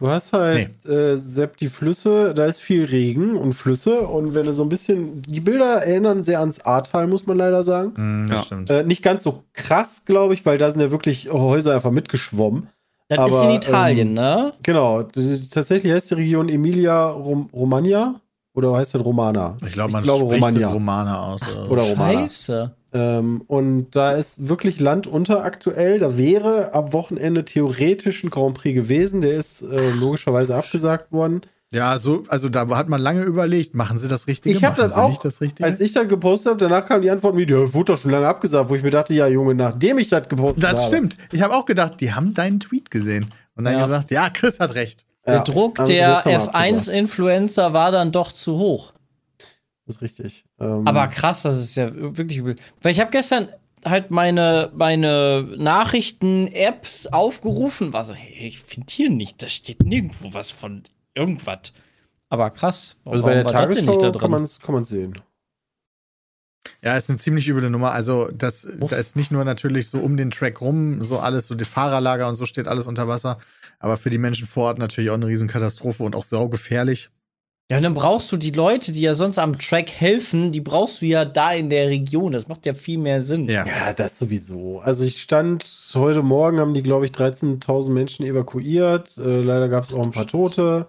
Du hast halt, äh, Sepp, die Flüsse, da ist viel Regen und Flüsse und wenn du so ein bisschen, die Bilder erinnern sehr ans Ahrtal, muss man leider sagen. Das Ja. stimmt. Äh, nicht ganz so krass, glaube ich, weil da sind ja wirklich Häuser einfach mitgeschwommen. Das ist Aber, in Italien, ähm, ne? Genau, tatsächlich heißt die Region Emilia Rom Romagna oder heißt das Romana? Ich glaube, man glaube, spricht Romagna. das Romana aus. Oder, Oder Romana. Scheiße. Ähm, und da ist wirklich Land unter aktuell. Da wäre am Wochenende theoretisch ein Grand Prix gewesen. Der ist äh, logischerweise abgesagt worden. Ja, so, also da hat man lange überlegt, machen sie das Richtige? Ich hab machen das auch- nicht das Richtige? Als ich dann gepostet habe, danach kam die Antwort wie, der wurde doch schon lange abgesagt, wo ich mir dachte, ja Junge, nachdem ich das gepostet habe. das stimmt. Ich habe auch gedacht, die haben deinen Tweet gesehen und dann Ja. gesagt, ja, Chris hat recht. Ja, Der Druck also der das haben wir abgesagt. F1-Influencer war dann doch zu hoch. Das ist richtig. Ähm, Aber krass, das ist ja wirklich übel. Weil ich habe gestern halt meine, meine Nachrichten-Apps aufgerufen, war so, hey, ich finde hier nicht, da steht nirgendwo was von irgendwas. Aber krass, also bei der Tagesschau nicht da kann drin? man es kann man's sehen. Ja, ist eine ziemlich üble Nummer. Also, das, Uff. da ist nicht nur natürlich so um den Track rum, so alles, so die Fahrerlager und so steht alles unter Wasser, aber für die Menschen vor Ort natürlich auch eine Riesenkatastrophe und auch saugefährlich. Ja, und dann brauchst du die Leute, die ja sonst am Track helfen, die brauchst du ja da in der Region. Das macht ja viel mehr Sinn. Ja. Ja, das sowieso. Also ich stand heute Morgen, haben die, glaube ich, 13.000 Menschen evakuiert. Äh, leider gab es auch ein paar Tote.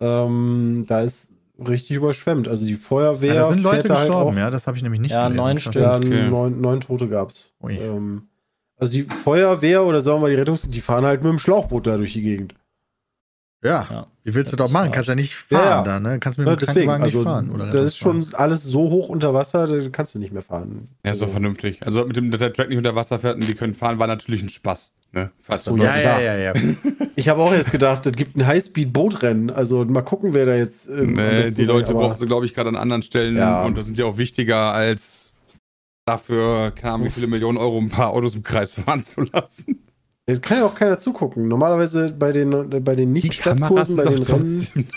Ähm, da ist richtig überschwemmt. Also die Feuerwehr. Ja, da sind Leute da halt gestorben, auch- ja, das habe ich nämlich nicht Ja, neun Krass. Stück. Ja, Okay. neun, neun Tote gab es. Ui. Ähm, also die Feuerwehr oder sagen wir mal die Rettungs, die fahren halt mit dem Schlauchboot da durch die Gegend. Ja. Ja. Wie willst du Das machen? Kannst ja nicht fahren ja. da, ne? Kannst mit Ja, dem Krankenwagen nicht fahren. Oder das ist schon alles so hoch unter Wasser, da kannst du nicht mehr fahren. Ja, ist doch Also, vernünftig. Also mit dem, dass der Track nicht unter Wasser fährt und die können fahren, war natürlich ein Spaß. Ne? Fast so, Ja, ja, ja, ja. [LAUGHS] ich habe auch jetzt gedacht, es gibt ein Highspeed-Bootrennen. Also mal gucken, wer da jetzt. ähm, Nee, die Leute aber- brauchen sie, glaube ich, gerade an anderen Stellen. Ja. Und das sind ja auch wichtiger, als dafür, keine Ahnung, wie viele Millionen Euro ein paar Autos im Kreis fahren zu lassen. Es kann ja auch keiner zugucken. Normalerweise bei den, bei den Nicht-Stadtkursen, bei den Rennen.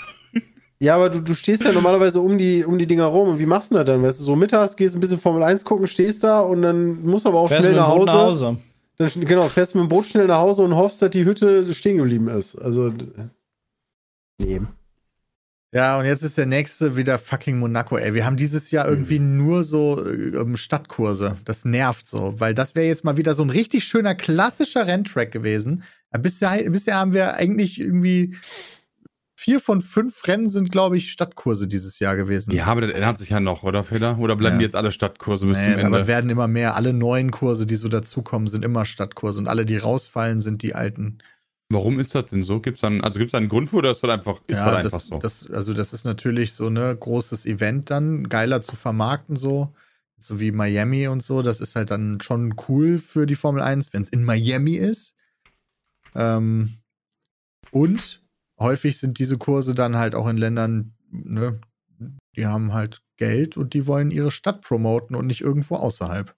Ja, aber du, du stehst ja normalerweise um die, um die Dinger rum. Und wie machst du das dann? Weißt du, so mittags gehst ein bisschen Formel 1 gucken, stehst da und dann musst du aber auch Fährst schnell nach Hause. nach Hause. Dann, genau, fährst mit dem Boot schnell nach Hause und hoffst, dass die Hütte stehen geblieben ist. Also. Nee. Ja, und jetzt ist der nächste wieder fucking Monaco, ey. Wir haben dieses Jahr irgendwie nur so äh, ähm, Stadtkurse. Das nervt so, weil das wäre jetzt mal wieder so ein richtig schöner klassischer Renntrack gewesen. Aber bisher, bisher haben wir eigentlich irgendwie vier von fünf Rennen sind, glaube ich, Stadtkurse dieses Jahr gewesen. Ja, aber das ändert sich ja noch, oder Peter? Oder bleiben Ja. die jetzt alle Stadtkurse bis Nee, zum aber Ende? es werden immer mehr. Alle neuen Kurse, die so dazukommen, sind immer Stadtkurse. Und alle, die rausfallen, sind die alten. Warum ist das denn so? Gibt's dann, also gibt es da einen Grund für oder ist das einfach, ist das einfach das, so? das, also das ist natürlich so ein ne, großes Event dann, geiler zu vermarkten so. So wie Miami und so. Das ist halt dann schon cool für die Formel 1, wenn es in Miami ist. Ähm, und häufig sind diese Kurse dann halt auch in Ländern, ne, die haben halt Geld und die wollen ihre Stadt promoten und nicht irgendwo außerhalb.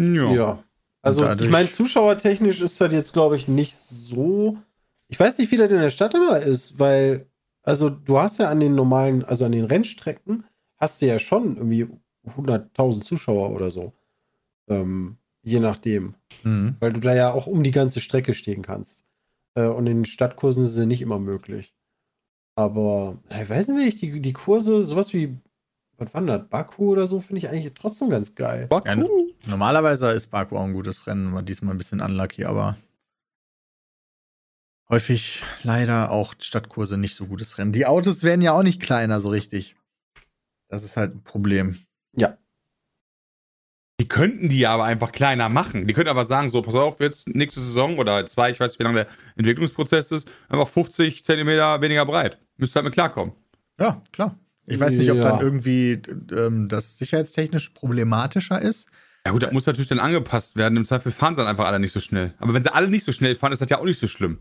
ja. Ja. Also, dadurch- ich meine, zuschauertechnisch ist das jetzt, glaube ich, nicht so. Ich weiß nicht, wie das in der Stadt immer ist, weil, also, du hast ja an den normalen, also an den Rennstrecken, hast du ja schon irgendwie 100.000 Zuschauer oder so. Ähm, je nachdem. Mhm. Weil du da ja auch um die ganze Strecke stehen kannst. Äh, und in den Stadtkursen ist es ja nicht immer möglich. Aber, ich weiß nicht, die, die Kurse, sowas wie, was war das, Baku oder so, finde ich eigentlich trotzdem ganz geil. Ja, normalerweise ist Baku auch ein gutes Rennen, war diesmal ein bisschen unlucky, aber häufig leider auch Stadtkurse nicht so gutes Rennen. Die Autos werden ja auch nicht kleiner so richtig. Das ist halt ein Problem. Die könnten die ja aber einfach kleiner machen. Die könnten aber sagen, so, pass auf, jetzt nächste Saison oder zwei, ich weiß nicht, wie lange der Entwicklungsprozess ist, einfach 50 Zentimeter weniger breit. Müsst ihr halt mit klarkommen. Ja, klar. Ich weiß nicht, ob Ja. dann irgendwie ähm, das sicherheitstechnisch problematischer ist. Ja gut, das muss natürlich dann angepasst werden. Im Zweifel fahren sie dann einfach alle nicht so schnell. Aber wenn sie alle nicht so schnell fahren, ist das ja auch nicht so schlimm.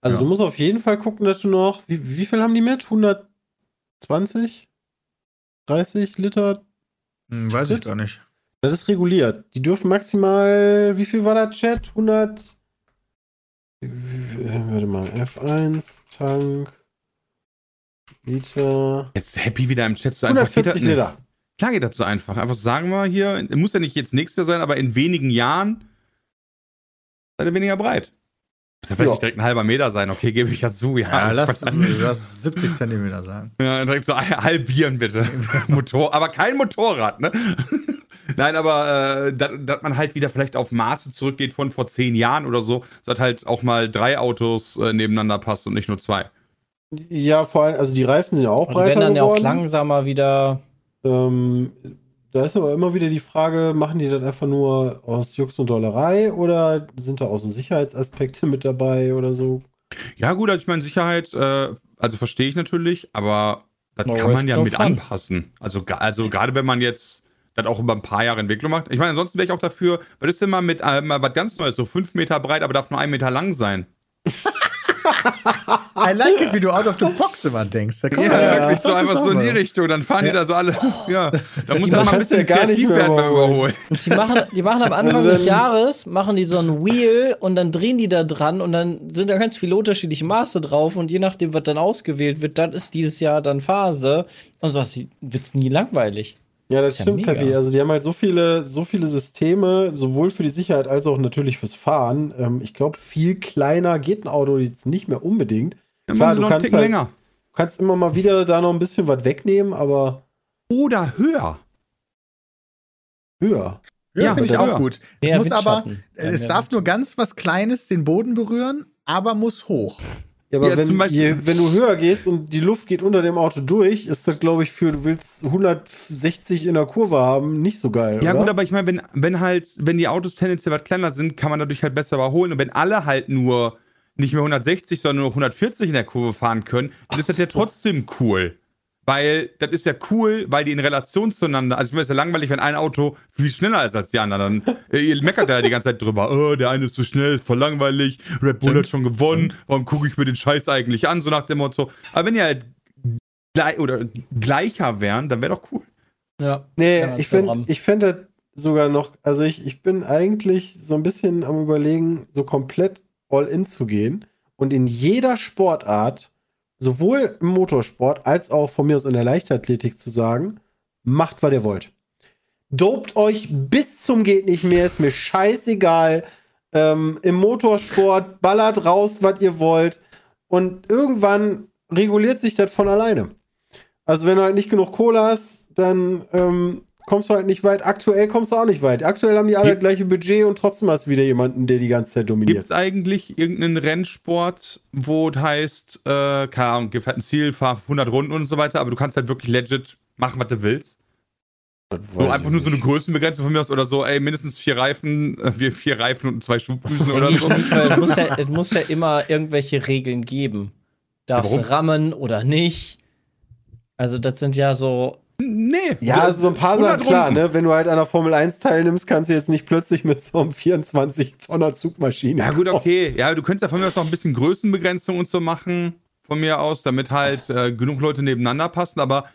Also Ja. du musst auf jeden Fall gucken, dass du noch, wie, wie viel haben die mit? 120? 30 Liter? Hm, weiß ich Shit. gar nicht. Das ist reguliert. Die dürfen maximal, wie viel war das, Chat? 100? Äh, Warte mal, F1, Tank, Liter. Jetzt Happy wieder im Chat so einfach. 140 geht das- Liter. Klar geht das so einfach. Einfach sagen wir hier, muss ja nicht jetzt nächstes Jahr sein, aber in wenigen Jahren seid ihr weniger breit. Muss ja vielleicht Ja. nicht direkt ein halber Meter sein, okay, gebe ich ja zu. Ja, Ja, lass, [LAUGHS] lass 70 Zentimeter sagen. Ja, direkt so halbieren bitte. [LAUGHS] Motor, aber kein Motorrad, ne? [LAUGHS] Nein, aber äh, dass dass man halt wieder vielleicht auf Maße zurückgeht von vor zehn Jahren oder so, dass halt auch mal drei Autos äh, nebeneinander passt und nicht nur zwei. Ja, vor allem, also die Reifen sind ja auch Und die breiter werden dann ja auch geworden. langsamer wieder. Ähm, da ist aber immer wieder die Frage, machen die das einfach nur aus Jux und Dollerei oder sind da auch so Sicherheitsaspekte mit dabei oder so? Ja, gut, also ich meine, Sicherheit, äh, also verstehe ich natürlich, aber das No kann man ja mit fun. anpassen. Also, also gerade wenn man jetzt das auch über ein paar Jahre Entwicklung macht. Ich meine, ansonsten wäre ich auch dafür, was ist denn mal mit äh, mal was ganz Neues, so fünf Meter breit, aber darf nur ein Meter lang sein. [LAUGHS] I like it, wie du out of the box immer denkst. Da Ja, wirklich so einfach so in die. Richtung. Dann fahren die Ja. da so alle. Ja, da muss Die man mal ein bisschen gar kreativ werden beim überholen. [LAUGHS] Die machen, die machen am Anfang Also des Jahres, machen die so ein Wheel und dann drehen die da dran und dann sind da ganz viele unterschiedliche Maße drauf und je nachdem, was dann ausgewählt wird, dann ist dieses Jahr dann Phase und so wird es nie langweilig. Ja, das Ist ja stimmt, mega. Peppi. Also die haben halt so viele, so viele Systeme, sowohl für die Sicherheit als auch natürlich fürs Fahren. Ähm, ich glaube, viel kleiner geht ein Auto jetzt nicht mehr unbedingt. Dann Klar, machen sie du noch kannst halt- länger. Du kannst immer mal wieder da noch ein bisschen was wegnehmen, aber Oder höher. höher. Ja, Ja, finde ich auch gut. Es Mehr muss aber, äh, Ja, es darf nur ganz was Kleines den Boden berühren, aber muss hoch. Ja, aber Ja, wenn, je, wenn du höher gehst und die Luft geht unter dem Auto durch, ist das, glaube ich, für du willst 160 in der Kurve haben, nicht so geil. Ja, oder? gut, aber ich meine, wenn, wenn halt, wenn die Autos tendenziell was kleiner sind, kann man dadurch halt besser überholen. Und wenn alle halt nur nicht mehr 160, sondern nur 140 in der Kurve fahren können, dann ist das ja trotzdem cool. Weil das ist ja cool, weil die in Relation zueinander, also ich meine, es ist ja langweilig, wenn ein Auto viel schneller ist als die anderen. Dann, äh, ihr meckert da ja die ganze Zeit drüber, oh, der eine ist zu schnell, ist voll langweilig, Red Bull hat schon gewonnen, warum gucke ich mir den Scheiß eigentlich an, so nach dem Motto. Aber wenn ihr halt gleich, oder gleicher wären, dann wäre doch cool. Ja. Nee, Ja, ich finde ich find das sogar noch, also ich, ich bin eigentlich so ein bisschen am überlegen, so komplett all in zu gehen und in jeder Sportart, sowohl im Motorsport als auch von mir aus in der Leichtathletik zu sagen, macht, was ihr wollt. Dopt euch bis zum geht nicht mehr, ist mir scheißegal. Ähm, Im Motorsport ballert raus, was ihr wollt. Und irgendwann reguliert sich das von alleine. Also wenn du halt nicht genug Kohle hast, dann ähm, kommst du halt nicht weit. Aktuell kommst du auch nicht weit. Aktuell haben die alle das gleiche Budget und trotzdem hast du wieder jemanden, der die ganze Zeit Gibt dominiert. es eigentlich irgendeinen Rennsport, wo es heißt, äh, keine Ahnung, gibt halt ein Ziel, fahr 100 Runden und so weiter, aber du kannst halt wirklich legit machen, was du willst? So einfach nur so eine Größenbegrenzung von mir aus oder so, ey, mindestens vier Reifen, äh, wir vier Reifen und zwei Schubdüsen [LAUGHS] oder so. es muss, ja, es muss ja immer irgendwelche Regeln geben. Darfst du rammen oder nicht? Also, das sind ja so. Nee. Ja, also so ein paar 100 Sachen klar, ne? Wenn du halt an der Formel 1 teilnimmst, kannst du jetzt nicht plötzlich mit so einem 24-Tonner Zugmaschine. Ja, gut, okay. Ja, du könntest ja von mir aus noch ein bisschen Größenbegrenzung und so machen, von mir aus, damit halt äh, genug Leute nebeneinander passen, aber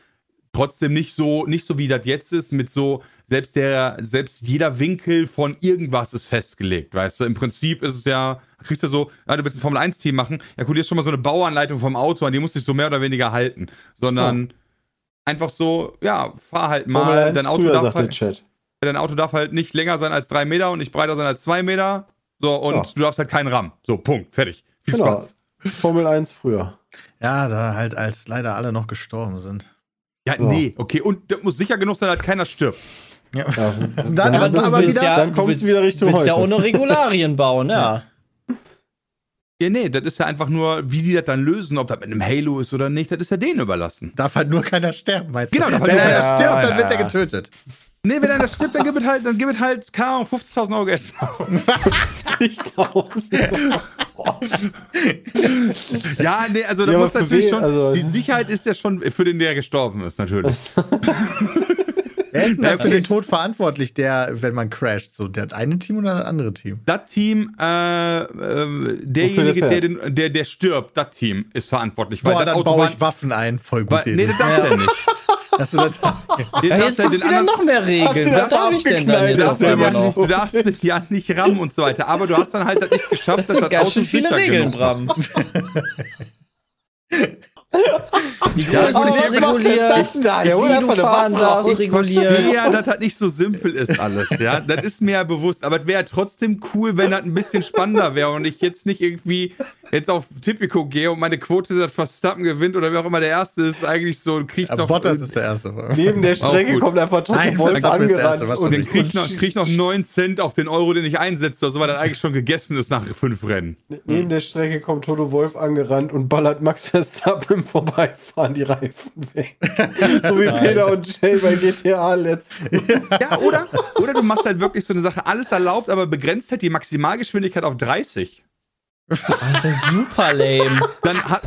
trotzdem nicht so, nicht so wie das jetzt ist, mit so, selbst der, selbst jeder Winkel von irgendwas ist festgelegt, weißt du? Im Prinzip ist es ja, kriegst du so, ja, du willst ein Formel 1-Team machen, ja, hier ist schon mal so eine Bauanleitung vom Auto, an die musst du dich so mehr oder weniger halten, sondern einfach so, ja, fahr halt mal, Formel 1 dein Auto früher, darf halt, Chat. dein Auto darf halt nicht länger sein als drei Meter und nicht breiter sein als zwei Meter. So, und Ja. du darfst halt keinen RAM. So, Punkt. Fertig. Viel Genau. Spaß. Formel 1 früher. Ja, da halt als leider alle noch gestorben sind. Ja, Ja. nee, okay. Und das muss sicher genug sein, dass keiner stirbt. Ja. Ja, [LAUGHS] Dann du du aber wieder. ja- dann du kommst willst- du wieder Richtung Du willst ja heute. ohne Regularien bauen, ja. Ja, nee, das ist ja einfach nur, wie die das dann lösen, ob das mit einem Halo ist oder nicht, das ist ja denen überlassen. Darf halt nur keiner sterben, meinst du? Genau, darf halt Wenn nur einer stirbt, dann Ja, wird er ja. getötet. Nee, wenn einer stirbt, dann gibt es halt, dann gibt es halt, keine Ahnung, 50.000 Euro Geld. 50.000. [LAUGHS] ja, nee, also da Ja, muss natürlich wen? schon, Also- die Sicherheit ist ja schon für den, der gestorben ist, natürlich. [LAUGHS] [LAUGHS] Wer ist denn da für den. Tod verantwortlich, der, wenn man crasht? So, das eine Team oder das andere Team? Das Team, äh, äh, derjenige, der der, den, der, der stirbt, das Team ist verantwortlich. Weil Boah, das dann Auto baue ich Waffen ein. Voll gute weil, Nee, das darfst du ja nicht. [LAUGHS] Hast du das? Den Ja, darfst jetzt du ja gibt's den wieder anderen- noch mehr Regeln. du Was das darf ich denn dann jetzt Du darfst, ja, einmal ja, noch? du darfst ja nicht rammen und so weiter. Aber du hast dann halt das nicht geschafft, Das sind ganz schön viele Regeln, Bram. [LAUGHS] [LAUGHS] Die Ja, Größe gut, wird reguliert, Da, der holt wie du fahren darfst, reguliert. ja, dass das nicht so simpel ist alles, ja. Das ist mir ja bewusst. Aber es wäre trotzdem cool, wenn das ein bisschen spannender wäre und ich jetzt nicht irgendwie jetzt auf Tipico gehe und meine Quote, dass Verstappen gewinnt oder wer auch immer der Erste ist, eigentlich so kriegt Aber noch... Bottas ist der Erste. Neben der Strecke kommt einfach Toto der angerannt. Erste, und den nicht. krieg ich, noch, krieg noch 9 Cent auf den Euro, den ich einsetze, oder so, weil das eigentlich schon gegessen ist nach fünf Rennen. Neben der Strecke kommt Toto Wolf angerannt und ballert Max Verstappen im [LAUGHS] Vorbeifahren die Reifen weg. [LAUGHS] so wie Peter und Jay bei GTA letztens. [LAUGHS] Ja, oder, oder du machst halt wirklich so eine Sache, alles erlaubt, aber begrenzt halt die Maximalgeschwindigkeit auf 30. Das ist ja super lame. Dann hat.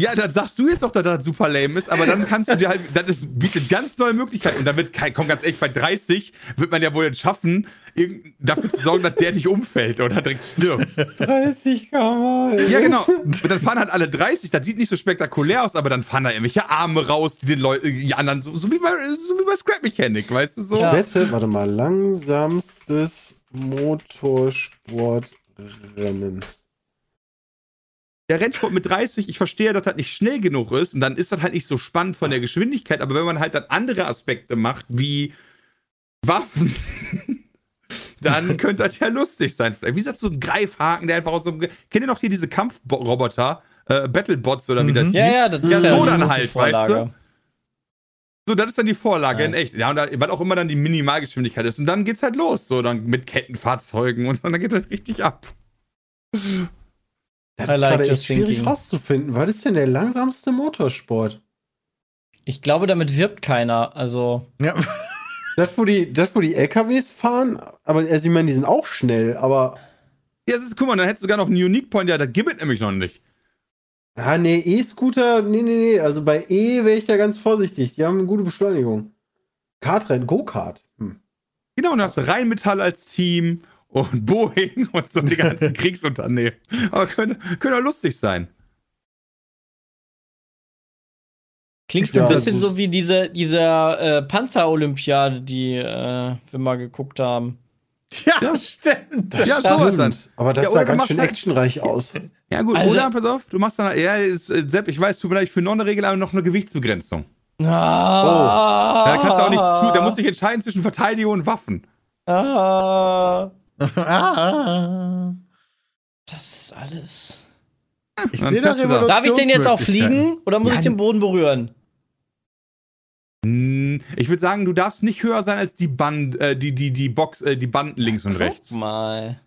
Ja, dann sagst du jetzt doch, dass das super lame ist, aber dann kannst du dir halt, das ist, bietet ganz neue Möglichkeiten. Und dann wird kein, komm ganz echt, bei 30 wird man ja wohl jetzt schaffen, dafür zu sorgen, dass der nicht umfällt oder direkt stirbt. 30 km. Ja, genau. Und dann fahren halt alle 30, das sieht nicht so spektakulär aus, aber dann fahren da irgendwelche Arme raus, die den Leuten, die anderen, so, so wie bei, so wie bei Scrap Mechanic, weißt du so? Ja. Wette, warte mal, langsamstes Motorsportrennen. Der Rennsport mit 30, ich verstehe, dass das nicht schnell genug ist und dann ist das halt nicht so spannend von der Geschwindigkeit, aber wenn man halt dann andere Aspekte macht, wie Waffen, [LAUGHS] dann [LAUGHS] könnte das ja lustig sein. Vielleicht. Wie gesagt, so ein Greifhaken, der einfach aus so einem. Kennt ihr noch hier diese Kampfroboter? äh, Battlebots oder wie Mhm. das Ja, hieß. ja, das Ja, ist ja so dann halt, Vorlage. weißt So, das ist dann die Vorlage in Nice. echt. Ja, und da, was auch immer dann die Minimalgeschwindigkeit ist. Und dann geht's halt los. So, dann mit Kettenfahrzeugen und so, dann geht das richtig ab. Das I ist like echt schwierig thinking. rauszufinden. Was ist denn der langsamste Motorsport? Ich glaube, damit wirbt keiner. Also, Ja. Das, wo die, das, wo die LKWs fahren, aber also ich meine, die sind auch schnell, aber. Ja, das ist, guck mal, dann hättest du sogar noch einen Unique Point. Ja, da gibt es nämlich noch nicht. Ah, nee, E-Scooter, nee, nee, nee. Also bei E wäre ich da ganz vorsichtig. Die haben eine gute Beschleunigung. Kartrennen, Go-Kart. Hm. Genau, und hast du Rheinmetall als Team und [LAUGHS] Boeing und so die ganzen [LAUGHS] Kriegsunternehmen. Aber könnte, könnte auch lustig sein. klingt Ja, ein bisschen also- so wie diese, diese äh, Panzer-Olympiade, die äh, wir mal geguckt haben. Ja, stimmt. Ja, Das sowas dann. Aber das Ja, sah ganz schön halt- actionreich [LAUGHS] aus. Ja, gut, Also- oder pass auf, du machst dann, ja, ist, äh, Sepp, ich weiß, tut mir leid, für noch eine Regel, aber noch eine Gewichtsbegrenzung. Ah, Ja, da kannst du auch nicht zu, da musst du dich entscheiden zwischen Verteidigung und Waffen. Ah, ah, das ist alles. ich sehe da. Revolution. Darf ich den jetzt auch fliegen oder muss Ja, ich den Boden berühren? Hm, Ich würde sagen, du darfst nicht höher sein als die Band, äh, die, die, die Box, äh, die Banden links und rechts. Guck mal.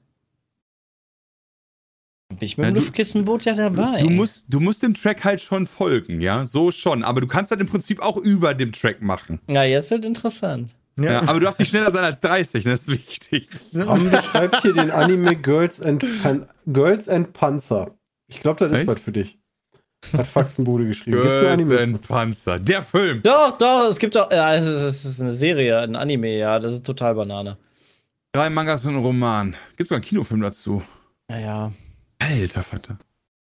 Bin ich mit Ja, dem du- Luftkissenboot ja dabei. Du musst, du musst dem Track halt schon folgen, ja, so schon. Aber du kannst halt im Prinzip auch über dem Track machen. ja, jetzt wird interessant. Ja, Ja. aber du darfst nicht schneller sein als 30, das ist wichtig. Ram beschreibt hier den Anime Girls and, Pan Girls and Panzer. Ich glaube, das ist Echt? was für dich. Hat Faxenbude geschrieben. Girls Anime? and Panzer, der Film. Doch, doch, es gibt doch. Ja, es ist, es ist eine Serie, ein Anime, ja, das ist total Banane. Drei Mangas und ein Roman. Gibt sogar einen Kinofilm dazu. Naja. Alter Vater.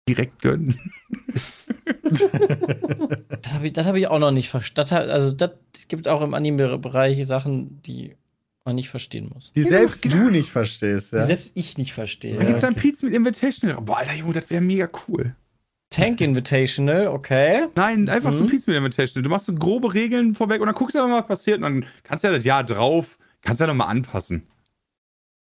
Direkt gönnen. [LAUGHS] Das habe ich, das hab ich auch noch nicht verstanden. Also, das gibt auch im Anime-Bereich Sachen, die man nicht verstehen muss. Die selbst genau. du nicht verstehst, Die ja. selbst ich nicht verstehe. Da gibt's dann Pizza mit Invitational. Boah, Alter Junge, das wäre mega cool. Tank Invitational, okay. Nein, einfach so Mhm. ein Pizza mit Invitational. Du machst so grobe Regeln vorweg und dann guckst du mal, was passiert. Und dann kannst du ja das Jahr drauf, kannst ja nochmal anpassen.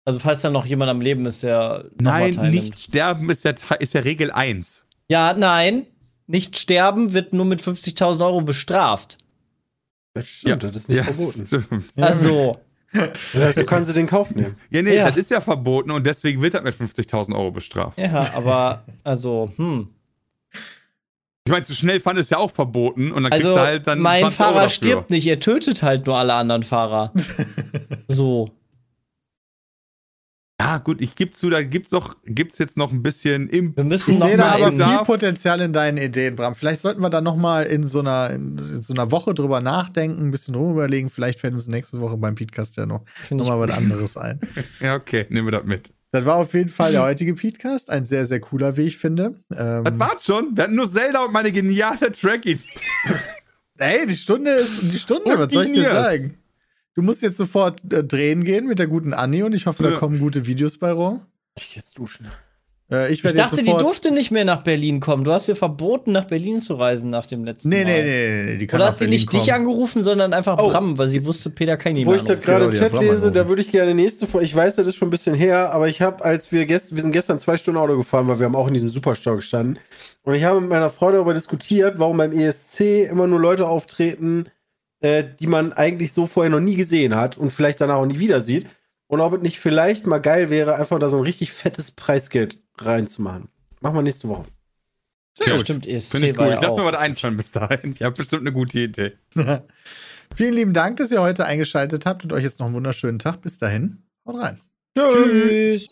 Also, falls da noch jemand am Leben ist, der. Nein, nicht sterben ist ja, ist ja Regel 1. Ja, nein. Nicht sterben wird nur mit 50.000 Euro bestraft. Das stimmt, das ist nicht verboten. stimmt. Also, du kannst sie in Kauf nehmen. Ja, nee, Ja. das ist ja verboten und deswegen wird das mit 50.000 Euro bestraft. ja, aber, also, hm. Ich meine, zu schnell fahren ist ja auch verboten und dann Also, kriegst du halt dann mein 20 Euro Fahrer dafür. stirbt nicht, er tötet halt nur alle anderen Fahrer. [LAUGHS] so. Ja, gut, ich gebe zu, da gibt's doch, gibt's jetzt noch ein bisschen im Wir müssen Ich noch sehe da mal aber viel Potenzial in deinen Ideen, Bram. Vielleicht sollten wir da noch mal in so einer, in so einer Woche drüber nachdenken, ein bisschen rumüberlegen. Vielleicht fällt uns nächste Woche beim Podcast ja noch, noch mal was anderes ein. [LAUGHS] Ja, okay, nehmen wir das mit. Das war auf jeden Fall der heutige Podcast. Ein sehr, sehr cooler, wie ich finde. Ähm, Das war's schon. Wir hatten nur Zelda und meine geniale Track-Idee. ey, die Stunde ist die Stunde, Und was soll ich dir sagen? Du musst jetzt sofort äh, drehen gehen mit der guten Anni und ich hoffe, da Ja. kommen gute Videos bei rum. Ich jetzt duschen. Äh, ich Ich dachte, die durfte nicht mehr nach Berlin kommen. Du hast ihr verboten, nach Berlin zu reisen nach dem letzten nee, Mal. nee, nee, nee, nee, die kann Oder hat sie Berlin nicht dich kommen. angerufen, sondern einfach Oh. Bram, weil sie wusste, Peter kann ihn Wo ich das gerade im die Chat lese, da würde ich gerne nächste Folge. Ich weiß, das ist schon ein bisschen her, aber ich habe, als wir gestern, wir sind gestern zwei Stunden Auto gefahren, weil wir haben auch in diesem Superstau gestanden. Und ich habe mit meiner Frau darüber diskutiert, warum beim ESC immer nur Leute auftreten, äh, die man eigentlich so vorher noch nie gesehen hat und vielleicht danach auch nie wieder sieht. Und ob es nicht vielleicht mal geil wäre, einfach da so ein richtig fettes Preisgeld reinzumachen. Machen wir nächste Woche. Sehr gut. stimmt, ESC Finde ich gut. ja Ich lass mir was einfallen bis dahin. Ich habe bestimmt eine gute Idee. [LAUGHS] Vielen lieben Dank, dass ihr heute eingeschaltet habt und euch jetzt noch einen wunderschönen Tag. Bis dahin. Haut rein. Tschüss.